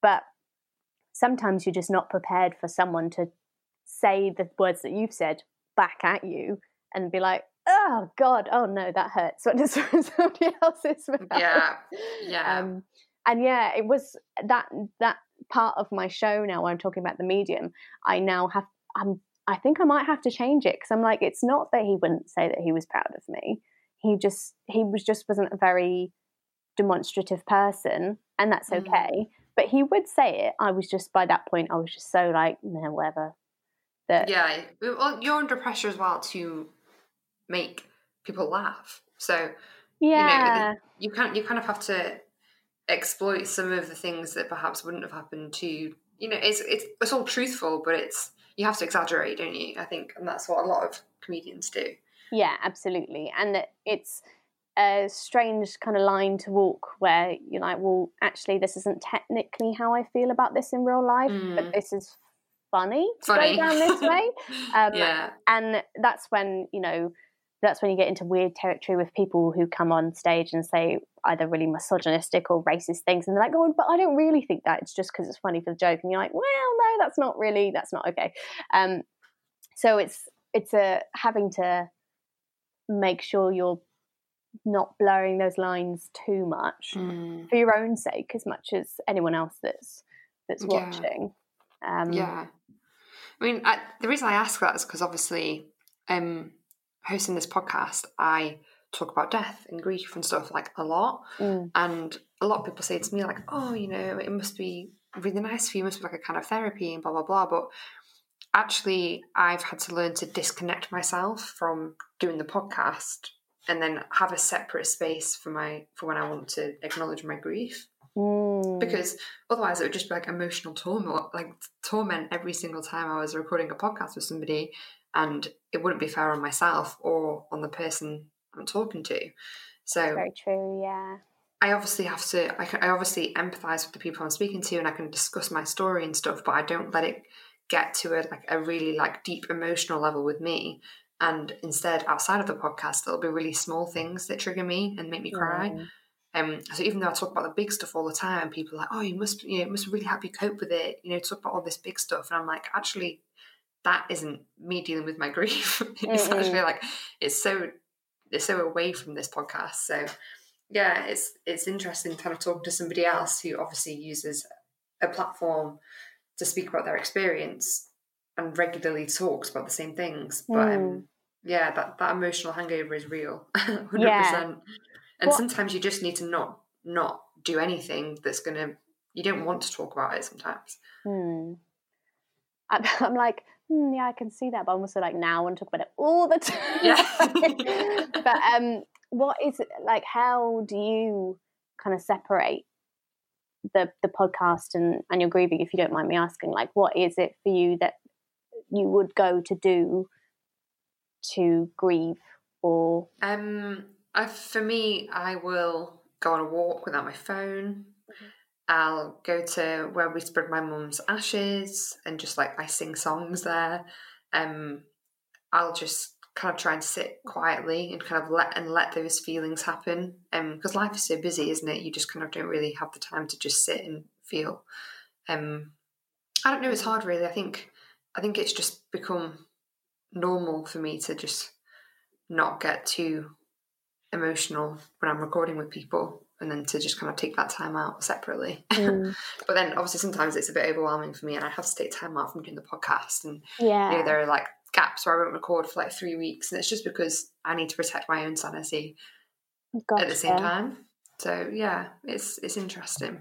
But sometimes you're just not prepared for someone to say the words that you've said back at you and be like, oh god. Oh no that hurts. From somebody else's mouth? Yeah. Yeah. Um, and yeah it was that that part of my show now i'm talking about the medium i now have i'm i think i might have to change it because i'm like it's not that he wouldn't say that he was proud of me. He just he was just wasn't a very demonstrative person and that's mm. okay. Mm. but he would say it. I was just by that point i was just so like no whatever. That yeah well you're under pressure as well to make people laugh. So yeah, you, know, you can't. you kind of have to exploit some of the things that perhaps wouldn't have happened to you. Know, it's it's it's all truthful, but it's you have to exaggerate, don't you? I think, and that's what a lot of comedians do. Yeah, absolutely, and it's a strange kind of line to walk where you're like, well, actually, this isn't technically how I feel about this in real life, mm. but this is funny, funny. to go down this way. Um, yeah, and that's when you know that's when you get into weird territory with people who come on stage and say either really misogynistic or racist things and they're like oh but i don't really think that. It's just because it's funny for the joke. And you're like well no that's not really that's not okay. Um, so it's it's a having to make sure you're not blurring those lines too much mm. for your own sake as much as anyone else that's that's watching. Yeah, um, yeah. i mean I, the reason i ask that is because obviously um, hosting this podcast, I talk about death and grief and stuff like a lot. Mm. And a lot of people say to me, like, oh, you know, it must be really nice for you, it must be like a kind of therapy and blah, blah, blah. But actually, I've had to learn to disconnect myself from doing the podcast and then have a separate space for my for when I want to acknowledge my grief. Mm. Because otherwise, it would just be like emotional torment, like torment every single time I was recording a podcast with somebody and it wouldn't be fair on myself or on the person I'm talking to. So very true, yeah. I obviously have to. I, can, I obviously empathize with the people I'm speaking to, and I can discuss my story and stuff. But I don't let it get to a like a really like deep emotional level with me and instead outside of the podcast it'll be really small things that trigger me and make me cry yeah. um so even though i talk about the big stuff all the time people are like oh you must you know must really help you cope with it you know talk about all this big stuff and i'm like actually that isn't me dealing with my grief it's mm-hmm. actually like it's so it's so away from this podcast so yeah it's it's interesting kind of talking to somebody else who obviously uses a platform to speak about their experience and regularly talks about the same things. But mm. um, yeah, that, that emotional hangover is real, hundred yeah. percent. And sometimes you just need to not not do anything that's gonna. You don't want to talk about it sometimes. Hmm. I'm like, hmm, yeah, I can see that, but I'm also like, now I want to talk about it all the time. Yeah. but um, what is it like? How do you kind of separate the the podcast and and your grieving? If you don't mind me asking, like, what is it for you that you would go to do to grieve or um I, for me i will go on a walk without my phone. I'll go to where we spread my mum's ashes and just like i sing songs there. Um i'll just kind of try and sit quietly and kind of let and let those feelings happen. Um because life is so busy isn't it? You just kind of don't really have the time to just sit and feel. Um i don't know it's hard really. I think I think it's just become normal for me to just not get too emotional when I'm recording with people and then to just kind of take that time out separately. Mm. but then obviously sometimes it's a bit overwhelming for me and I have to take time out from doing the podcast and yeah. you know, there are like gaps where I won't record for like three weeks and it's just because I need to protect my own sanity gotcha. at the same time. So yeah, it's it's interesting.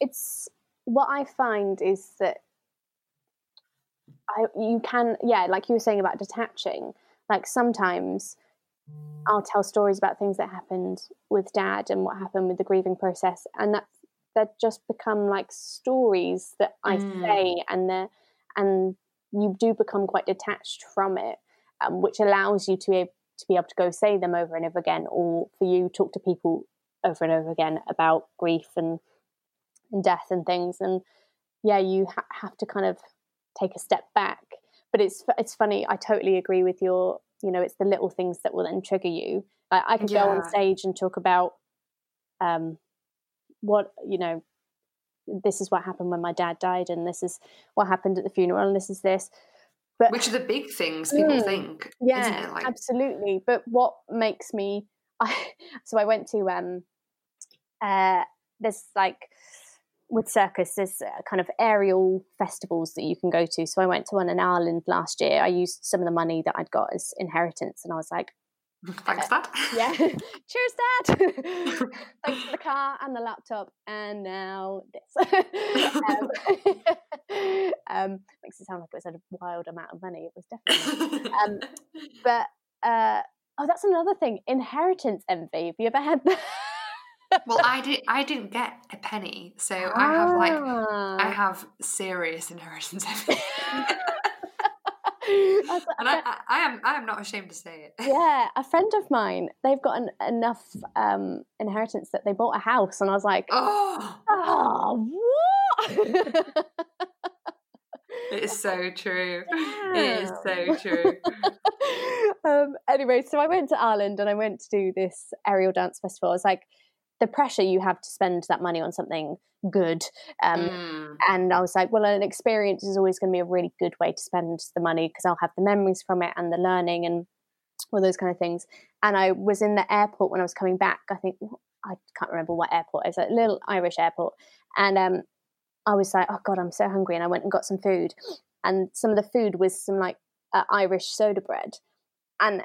It's what I find is that I, you can, yeah, like you were saying about detaching. Like sometimes I'll tell stories about things that happened with dad and what happened with the grieving process, and that that just become like stories that I mm. say, and they and you do become quite detached from it, um, which allows you to be able, to be able to go say them over and over again, or for you talk to people over and over again about grief and and death and things, and yeah, you ha- have to kind of take a step back. But it's it's funny. I totally agree with your. You know, it's the little things that will then trigger you. Like I could yeah. go on stage and talk about, um, what you know. This is what happened when my dad died, and this is what happened at the funeral, and this is this. But, Which are the big things people mm, think, yeah, like... absolutely. But what makes me, I, so I went to um, uh, this like with circus, there's uh, kind of aerial festivals that you can go to. So I went to one in Ireland last year. I used some of the money that I'd got as inheritance, and I was like, Thanks, Dad. Yeah. Cheers, Dad. Thanks for the car and the laptop, and now this. um, um, makes it sound like it was a wild amount of money. It was definitely. Um, but uh, oh, that's another thing. Inheritance envy. Have you ever had that? Well, I did. I didn't get a penny, so ah. I have like I ah. have serious inheritance. and I, I, am I am not ashamed to say it. Yeah, a friend of mine, they've got an, enough um, inheritance that they bought a house, and I was like, oh, oh what? it is so true. Damn. It is so true. um, anyway, so I went to Ireland and I went to do this aerial dance festival. I was like, the pressure you have to spend that money on something good. Um, mm. And I was like, well, an experience is always going to be a really good way to spend the money because I'll have the memories from it and the learning and all those kind of things. And I was in the airport when I was coming back. I think I can't remember what airport. It was a little Irish airport, and um, I was like, oh god, I'm so hungry, and I went and got some food. And some of the food was some like uh, Irish soda bread, and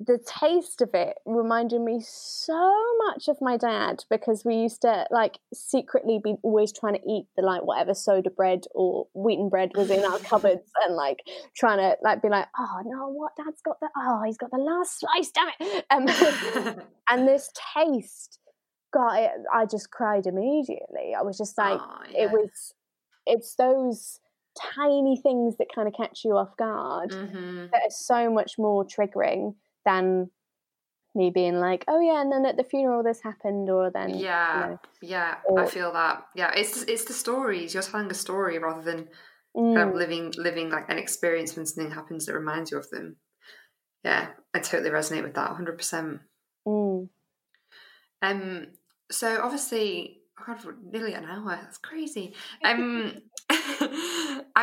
the taste of it reminded me so much of my dad because we used to like secretly be always trying to eat the like whatever soda bread or wheaten bread was in our cupboards and like trying to like be like oh no what dad's got the oh he's got the last slice damn it um, and this taste got it, I just cried immediately I was just like oh, yeah. it was it's those tiny things that kind of catch you off guard mm-hmm. that are so much more triggering than me being like, oh yeah, and then at the funeral this happened, or then yeah, you know, yeah, or, I feel that. Yeah, it's it's the stories. You're telling a story rather than mm. kind of living living like an experience when something happens that reminds you of them. Yeah, I totally resonate with that 100%. Mm. Um, so obviously, oh God, nearly an hour. That's crazy. Um,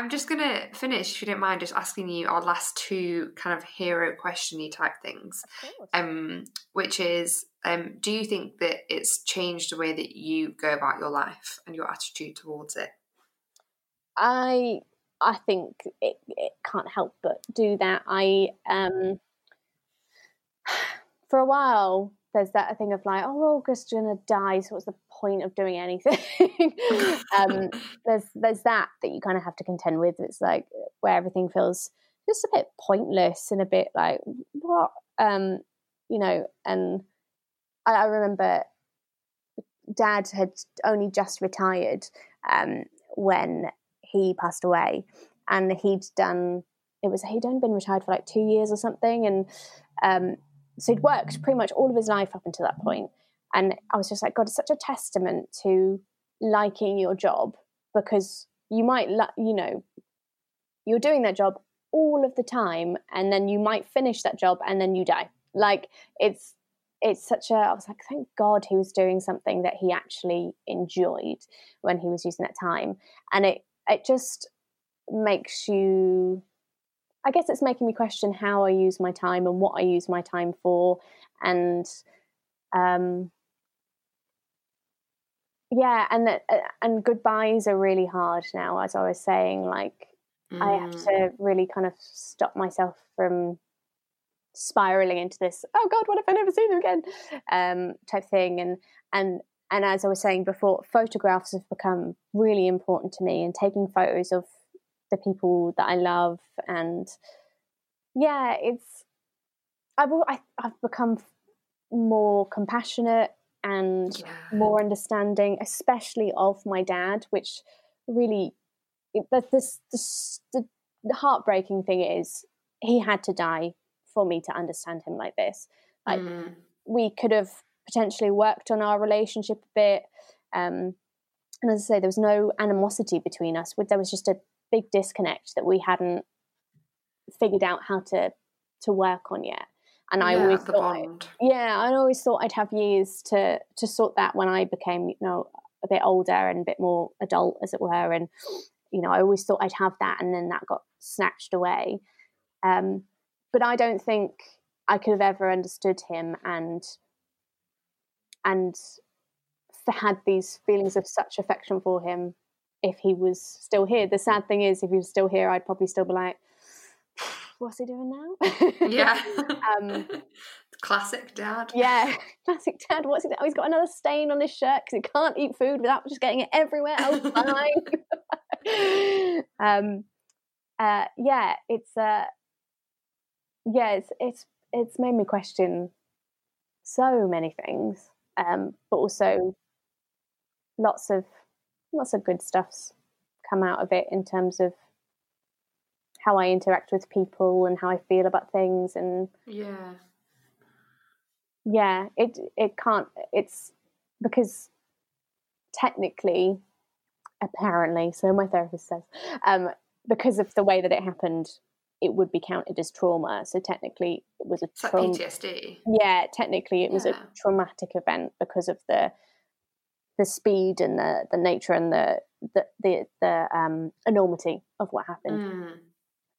I'm just gonna finish, if you don't mind, just asking you our last two kind of hero questiony type things. Um, which is, um, do you think that it's changed the way that you go about your life and your attitude towards it? I I think it, it can't help but do that. I um for a while there's that thing of like, oh, August's gonna die, so what's the point of doing anything? um, there's there's that that you kind of have to contend with. It's like where everything feels just a bit pointless and a bit like what, um, you know. And I, I remember Dad had only just retired um, when he passed away, and he'd done. It was he'd only been retired for like two years or something, and um, so he'd worked pretty much all of his life up until that point. And I was just like, God, it's such a testament to liking your job because you might, you know, you're doing that job all of the time, and then you might finish that job and then you die. Like it's it's such a i was like thank god he was doing something that he actually enjoyed when he was using that time and it it just makes you I guess it's making me question how I use my time and what I use my time for, and um, yeah, and that uh, and goodbyes are really hard now. As I was saying, like mm. I have mm. to really kind of stop myself from spiraling into this. Oh God, what if I never see them again? Um, type thing, and and and as I was saying before, photographs have become really important to me, and taking photos of the people that I love, and yeah, it's I've I, have i have become more compassionate and yeah. more understanding, especially of my dad, which really but this, this the, the heartbreaking thing is he had to die for me to understand him like this. Like mm. we could have potentially worked on our relationship a bit. Um, and as I say, there was no animosity between us. There was just a big disconnect that we hadn't figured out how to to work on yet. And I always thought, yeah, I always thought I'd have years to to sort that when I became, you know, a bit older and a bit more adult, as it were. And you know, I always thought I'd have that, and then that got snatched away. Um, but I don't think I could have ever understood him and and had these feelings of such affection for him if he was still here. The sad thing is, if he was still here, I'd probably still be like, "What's he doing now?" yeah. um, classic dad. Yeah, classic dad. What's he? Doing? Oh, he's got another stain on his shirt because he can't eat food without just getting it everywhere. Oh, fine. um, uh, yeah, it's uh, yeah, it's it's it's made me question so many things, um, but also lots of lots of good stuff's come out of it in terms of how I interact with people and how I feel about things and yeah. Yeah it it can't it's because technically apparently so my therapist says um because of the way that it happened it would be counted as trauma. So technically it was a trauma PTSD yeah technically it yeah. was a traumatic event because of the the speed and the the nature and the the the, the um, enormity of what happened. Mm.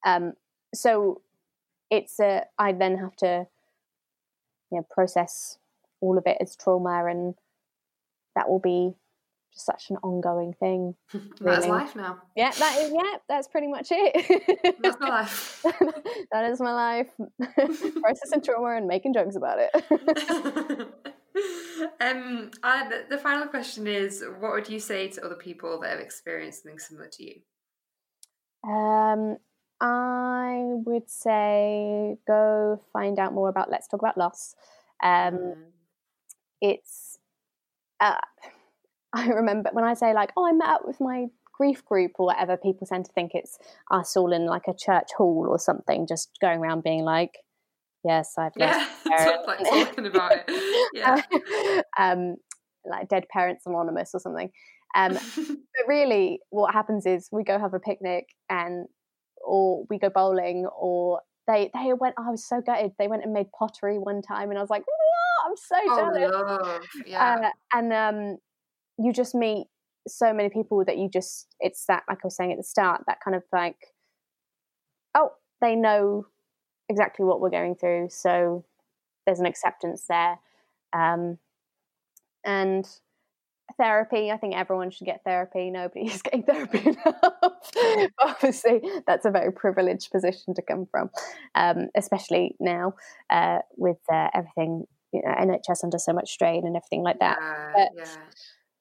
Um, so it's a I then have to you know process all of it as trauma, and that will be just such an ongoing thing. Really. That's life now. Yeah, that is. Yeah, that's pretty much it. that's my life. that is my life. Processing trauma and making jokes about it. Um, I, the, the final question is: What would you say to other people that have experienced something similar to you? Um, I would say go find out more about Let's Talk About Loss. Um, mm. It's. Uh, I remember when I say like, oh, I met up with my grief group or whatever. People tend to think it's us all in like a church hall or something, just going around being like, Yes, I've yeah, like talking about it. Yeah, um, like Dead Parents Anonymous or something. Um, but really, what happens is we go have a picnic and or we go bowling or they they went. I was so gutted. They went and made pottery one time, and I was like, I'm so Oh, jealous. love. Yeah. Uh, and um, you just meet so many people that you just it's that like I was saying at the start that kind of like oh they know exactly what we're going through so there's an acceptance there um, and therapy I think everyone should get therapy nobody is getting therapy enough obviously that's a very privileged position to come from um, especially now uh, with uh, everything you know, NHS under so much strain and everything like that yeah, but-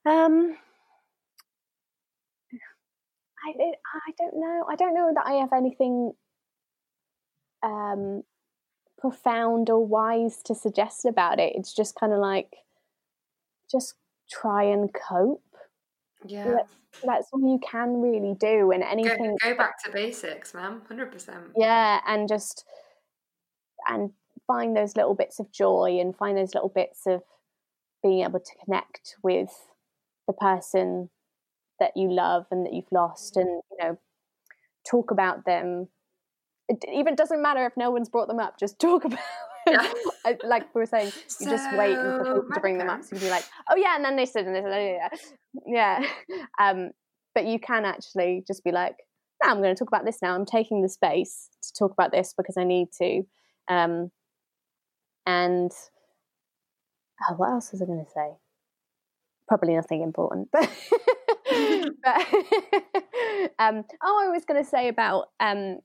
yeah. um, I I don't know. I don't know that I have anything um profound or wise to suggest about it. It's just kind of like just try and cope. Yeah. That's, that's all you can really do, and anything. go back to basics. Hundred percent. Yeah, and just and find those little bits of joy and find those little bits of being able to connect with the person that you love and that you've lost and you know talk about them it even doesn't matter if no one's brought them up just talk about Yeah. Like we were saying you just wait for people to bring them up so you can be like oh yeah and then they said and this yeah yeah. Um but you can actually just be like no, i'm going to talk about this now. I'm taking the space to talk about this because i need to. Um and oh, what else was i going to say? Probably nothing important but, but um oh i was going to say about um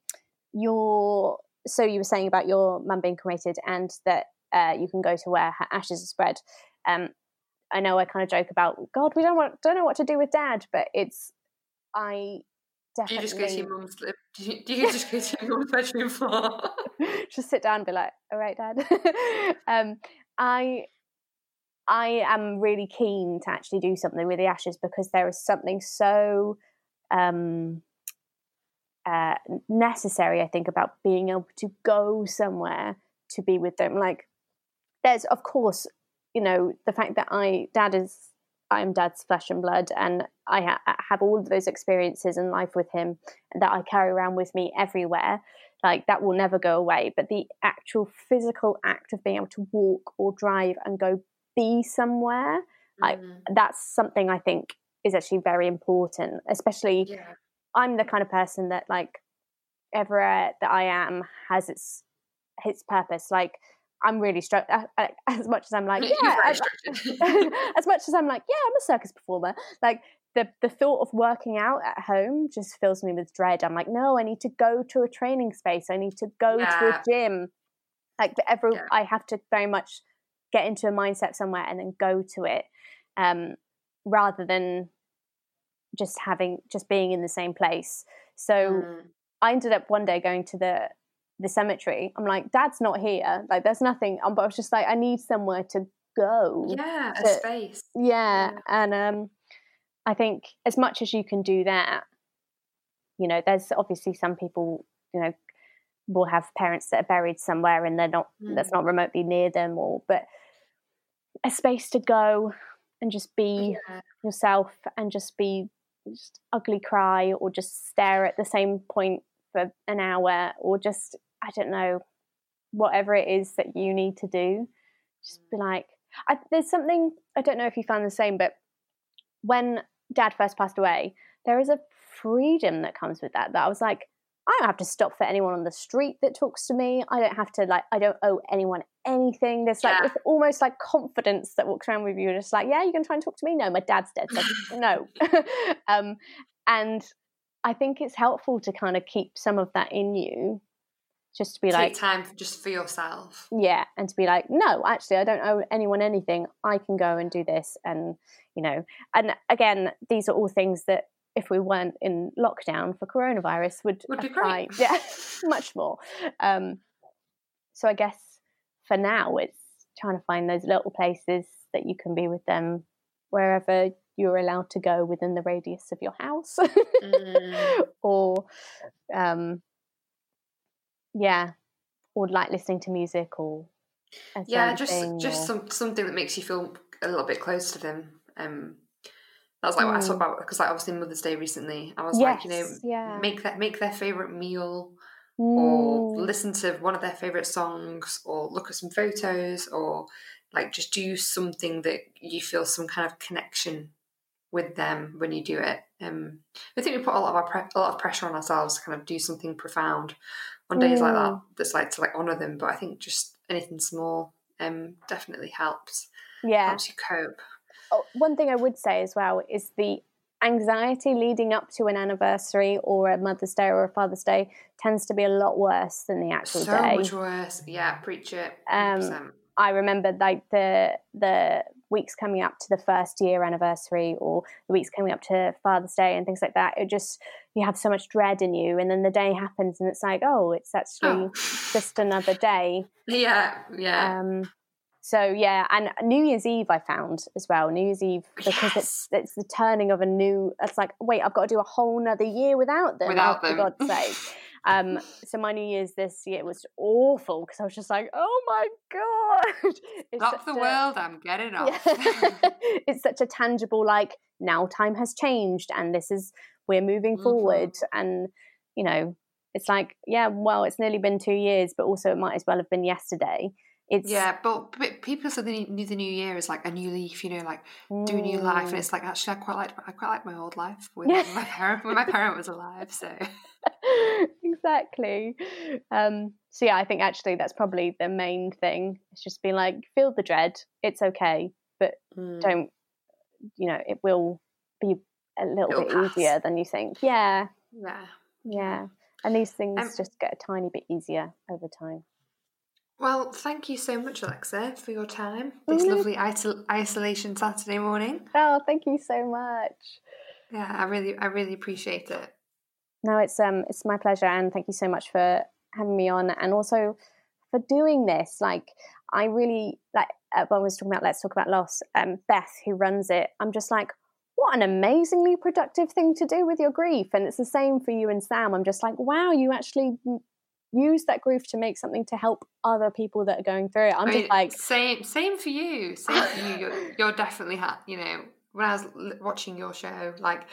your so you were saying about your mum being cremated and that uh, you can go to where her ashes are spread um i know i kind of joke about god we don't want don't know what to do with dad but it's i Do you just go to your mum's? Do you, do you just go to your mum's bedroom floor? just sit down and be like, "All right, Dad." um, I I am really keen to actually do something with the ashes because there is something so um, uh, necessary, I think, about being able to go somewhere to be with them. Like, there's of course, you know, the fact that I Dad is I'm Dad's flesh and blood, and I ha- have all of those experiences in life with him that I carry around with me everywhere like that will never go away but the actual physical act of being able to walk or drive and go be somewhere like Mm, that's something i think is actually very important especially yeah. I'm the kind of person that like everywhere that i am has its its purpose like i'm really struck as much as i'm like yeah structured. as much as i'm like yeah i'm a circus performer like the the thought of working out at home just fills me with dread. I'm like, no, I need to go to a training space. I need to go to a gym. Like every, Yeah. I have to very much get into a mindset somewhere and then go to it, um, rather than just having just being in the same place. So Mm, I ended up one day going to the the cemetery. I'm like, Dad's not here. Like, there's nothing. Um, but I was just like, I need somewhere to go yeah, a space. yeah, Yeah. and um, I think as much as you can do that, you know, there's obviously some people, you know, will have parents that are buried somewhere and they're not that's Mm. not remotely near them, or but a space to go and just be Yeah. yourself and just be just ugly cry or just stare at the same point for an hour or just I don't know whatever it is that you need to do. Just be mm. like I, there's something I don't know if you found the same but when dad first passed away there is a freedom that comes with that that I was like I don't have to stop for anyone on the street that talks to me. I don't have to like I don't owe anyone anything. There's like Yeah. it's almost like confidence that walks around with you. And just like, yeah, you can try and talk to me. No, my dad's dead. So no. um, and I think it's helpful to kind of keep some of that in you, just to be Take like, time for, just for yourself. yeah, and to be like, no, actually, I don't owe anyone anything. I can go and do this, and you know, and again, these are all things that if we weren't in lockdown for coronavirus would Would be apply, great. yeah, much more. Um, so I guess for now, it's trying to find those little places that you can be with them wherever you're allowed to go within the radius of your house, Mm. or um, yeah, or like listening to music or yeah, just just or- some something that makes you feel a little bit close to them. Um, that's like what I Mm. thought about because like obviously Mother's Day recently. I was like, you know, yeah. make that make their favorite meal, or listen to one of their favorite songs or look at some photos or like just do something that you feel some kind of connection with them when you do it. Um, I think we put a lot of our pre- a lot of pressure on ourselves to kind of do something profound on days mm. like that. Mm. That's like to like honor them, but I think just anything small um, definitely helps. Yeah, helps you cope. Oh, one thing I would say as well is the anxiety leading up to an anniversary or a Mother's Day or a Father's Day tends to be a lot worse than the actual so day. So much worse. Yeah, preach it. Um, I remember like the the weeks coming up to the first year anniversary or the weeks coming up to Father's Day and things like that. It just you have so much dread in you, and then the day happens, and it's like, oh, it's actually oh. just another day. Yeah, yeah. Um, so yeah, and New Year's Eve I found as well. New Year's Eve because yes. it's it's the turning of a new. It's like wait, I've got to do a whole nother year without them. Without them, for God's sake. Um, so my New Year's this year was awful because I was just like, oh my god, it's the a, world, I'm getting off. Yeah. it's such a tangible like now time has changed and this is we're moving mm-hmm. forward and you know it's like yeah well it's nearly been two years but also it might as well have been yesterday it's yeah, but, but people say the new, the new year is like a new leaf, you know, like do a new life, and mm. it's like actually I quite like I quite like my old life with my parent when my parent was alive. So exactly. Um, so yeah, I think actually that's probably the main thing. It's just being like feel the dread. It's okay, but mm. don't. You know, it will be a little It'll bit pass. easier than you think. Yeah. Yeah. Yeah. And these things um, just get a tiny bit easier over time. Well, thank you so much, Alexa, for your time this mm-hmm. lovely isol- isolation Saturday morning. Oh, thank you so much. Yeah, I really, I really appreciate it. No, it's um, it's my pleasure, and thank you so much for having me on, and also for doing this. Like, I really like uh, when I was talking about let's talk about loss. Um, Beth, who runs it, I'm just like, what an amazingly productive thing to do with your grief, and it's the same for you and Sam. I'm just like, wow, you actually use that grief to make something to help other people that are going through it. I'm I mean, just like same same for you. Same for you. You're, you're definitely ha- you know when I was watching your show, like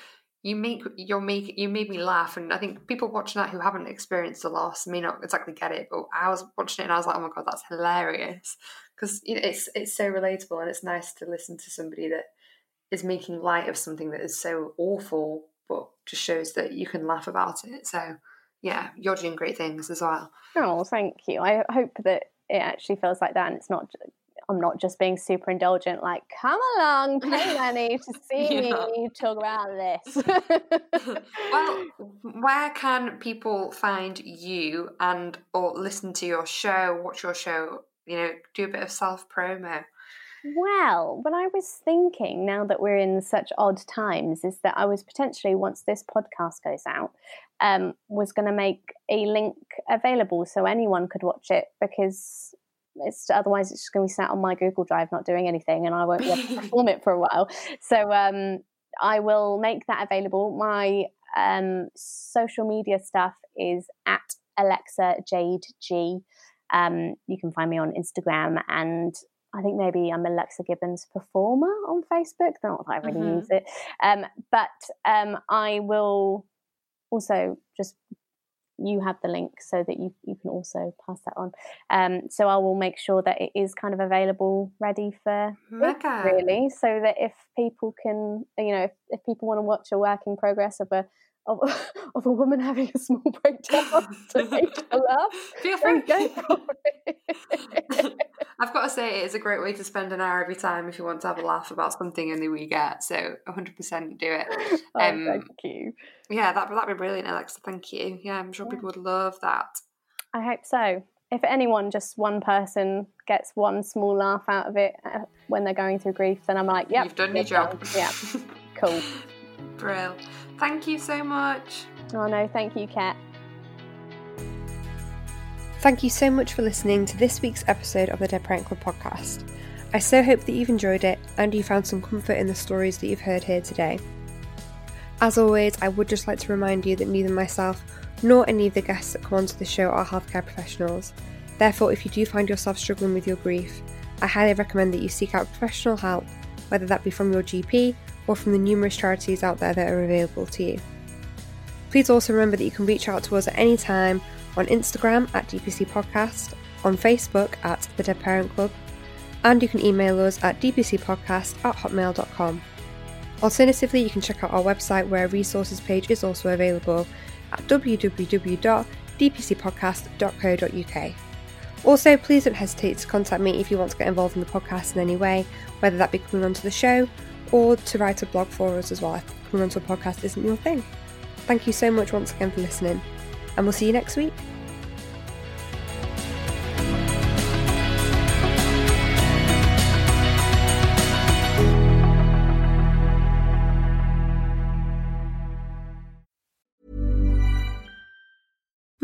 you make you make you made me laugh, and I think people watching that who haven't experienced the loss may not exactly get it. But I was watching it and I was like, oh my god, that's hilarious because you know it's it's so relatable and it's nice to listen to somebody that is making light of something that is so awful, but just shows that you can laugh about it. So yeah, you're doing great things as well. Oh, thank you. I hope that it actually feels like that and it's not I'm not just being super indulgent, like, come along, pay money to see me talk about this. well, where can people find you and or listen to your show, watch your show, you know, do a bit of self promo? Well, what I was thinking now that we're in such odd times is that I was potentially, once this podcast goes out, um, was going to make a link available so anyone could watch it because it's otherwise it's just going to be sat on my Google Drive not doing anything and I won't be able to perform it for a while. So um, I will make that available. My um, social media stuff is at Alexa Jade G. Um, you can find me on Instagram and I think maybe I'm Alexa Gibbons performer on Facebook. Not that I really mm-hmm. use it, um, but um, I will also just you have the link so that you you can also pass that on. Um, so I will make sure that it is kind of available, ready for really, so that if people can, you know, if, if people want to watch a working progress of a of, of a woman having a small breakdown to make her laugh. Feel free. Go for it. I've got to say, it is a great way to spend an hour every time if you want to have a laugh about something in the we get. So 100% do it. Oh, um, thank you. Yeah, that, that'd be brilliant, Alexa. Thank you. Yeah, I'm sure yeah. people would love that. I hope so. If anyone, just one person, gets one small laugh out of it uh, when they're going through grief, then I'm like, yep. You've done your job. Done. Yeah. cool. Brill. Thank you so much. Oh, no, thank you, Kat. Thank you so much for listening to this week's episode of the Dead Parent Club podcast. I so hope that you've enjoyed it and you found some comfort in the stories that you've heard here today. As always, I would just like to remind you that neither myself nor any of the guests that come onto the show are healthcare professionals. Therefore, if you do find yourself struggling with your grief, I highly recommend that you seek out professional help, whether that be from your GP or from the numerous charities out there that are available to you. Please also remember that you can reach out to us at any time on Instagram at DPC Podcast, on Facebook at The Dead Parent Club, and you can email us at dpcpodcast at hotmail.com. Alternatively, you can check out our website where a resources page is also available at www.dpcpodcast.co.uk. Also, please don't hesitate to contact me if you want to get involved in the podcast in any way, whether that be coming onto the show or to write a blog for us as well if a podcast isn't your thing. Thank you so much once again for listening, and we'll see you next week.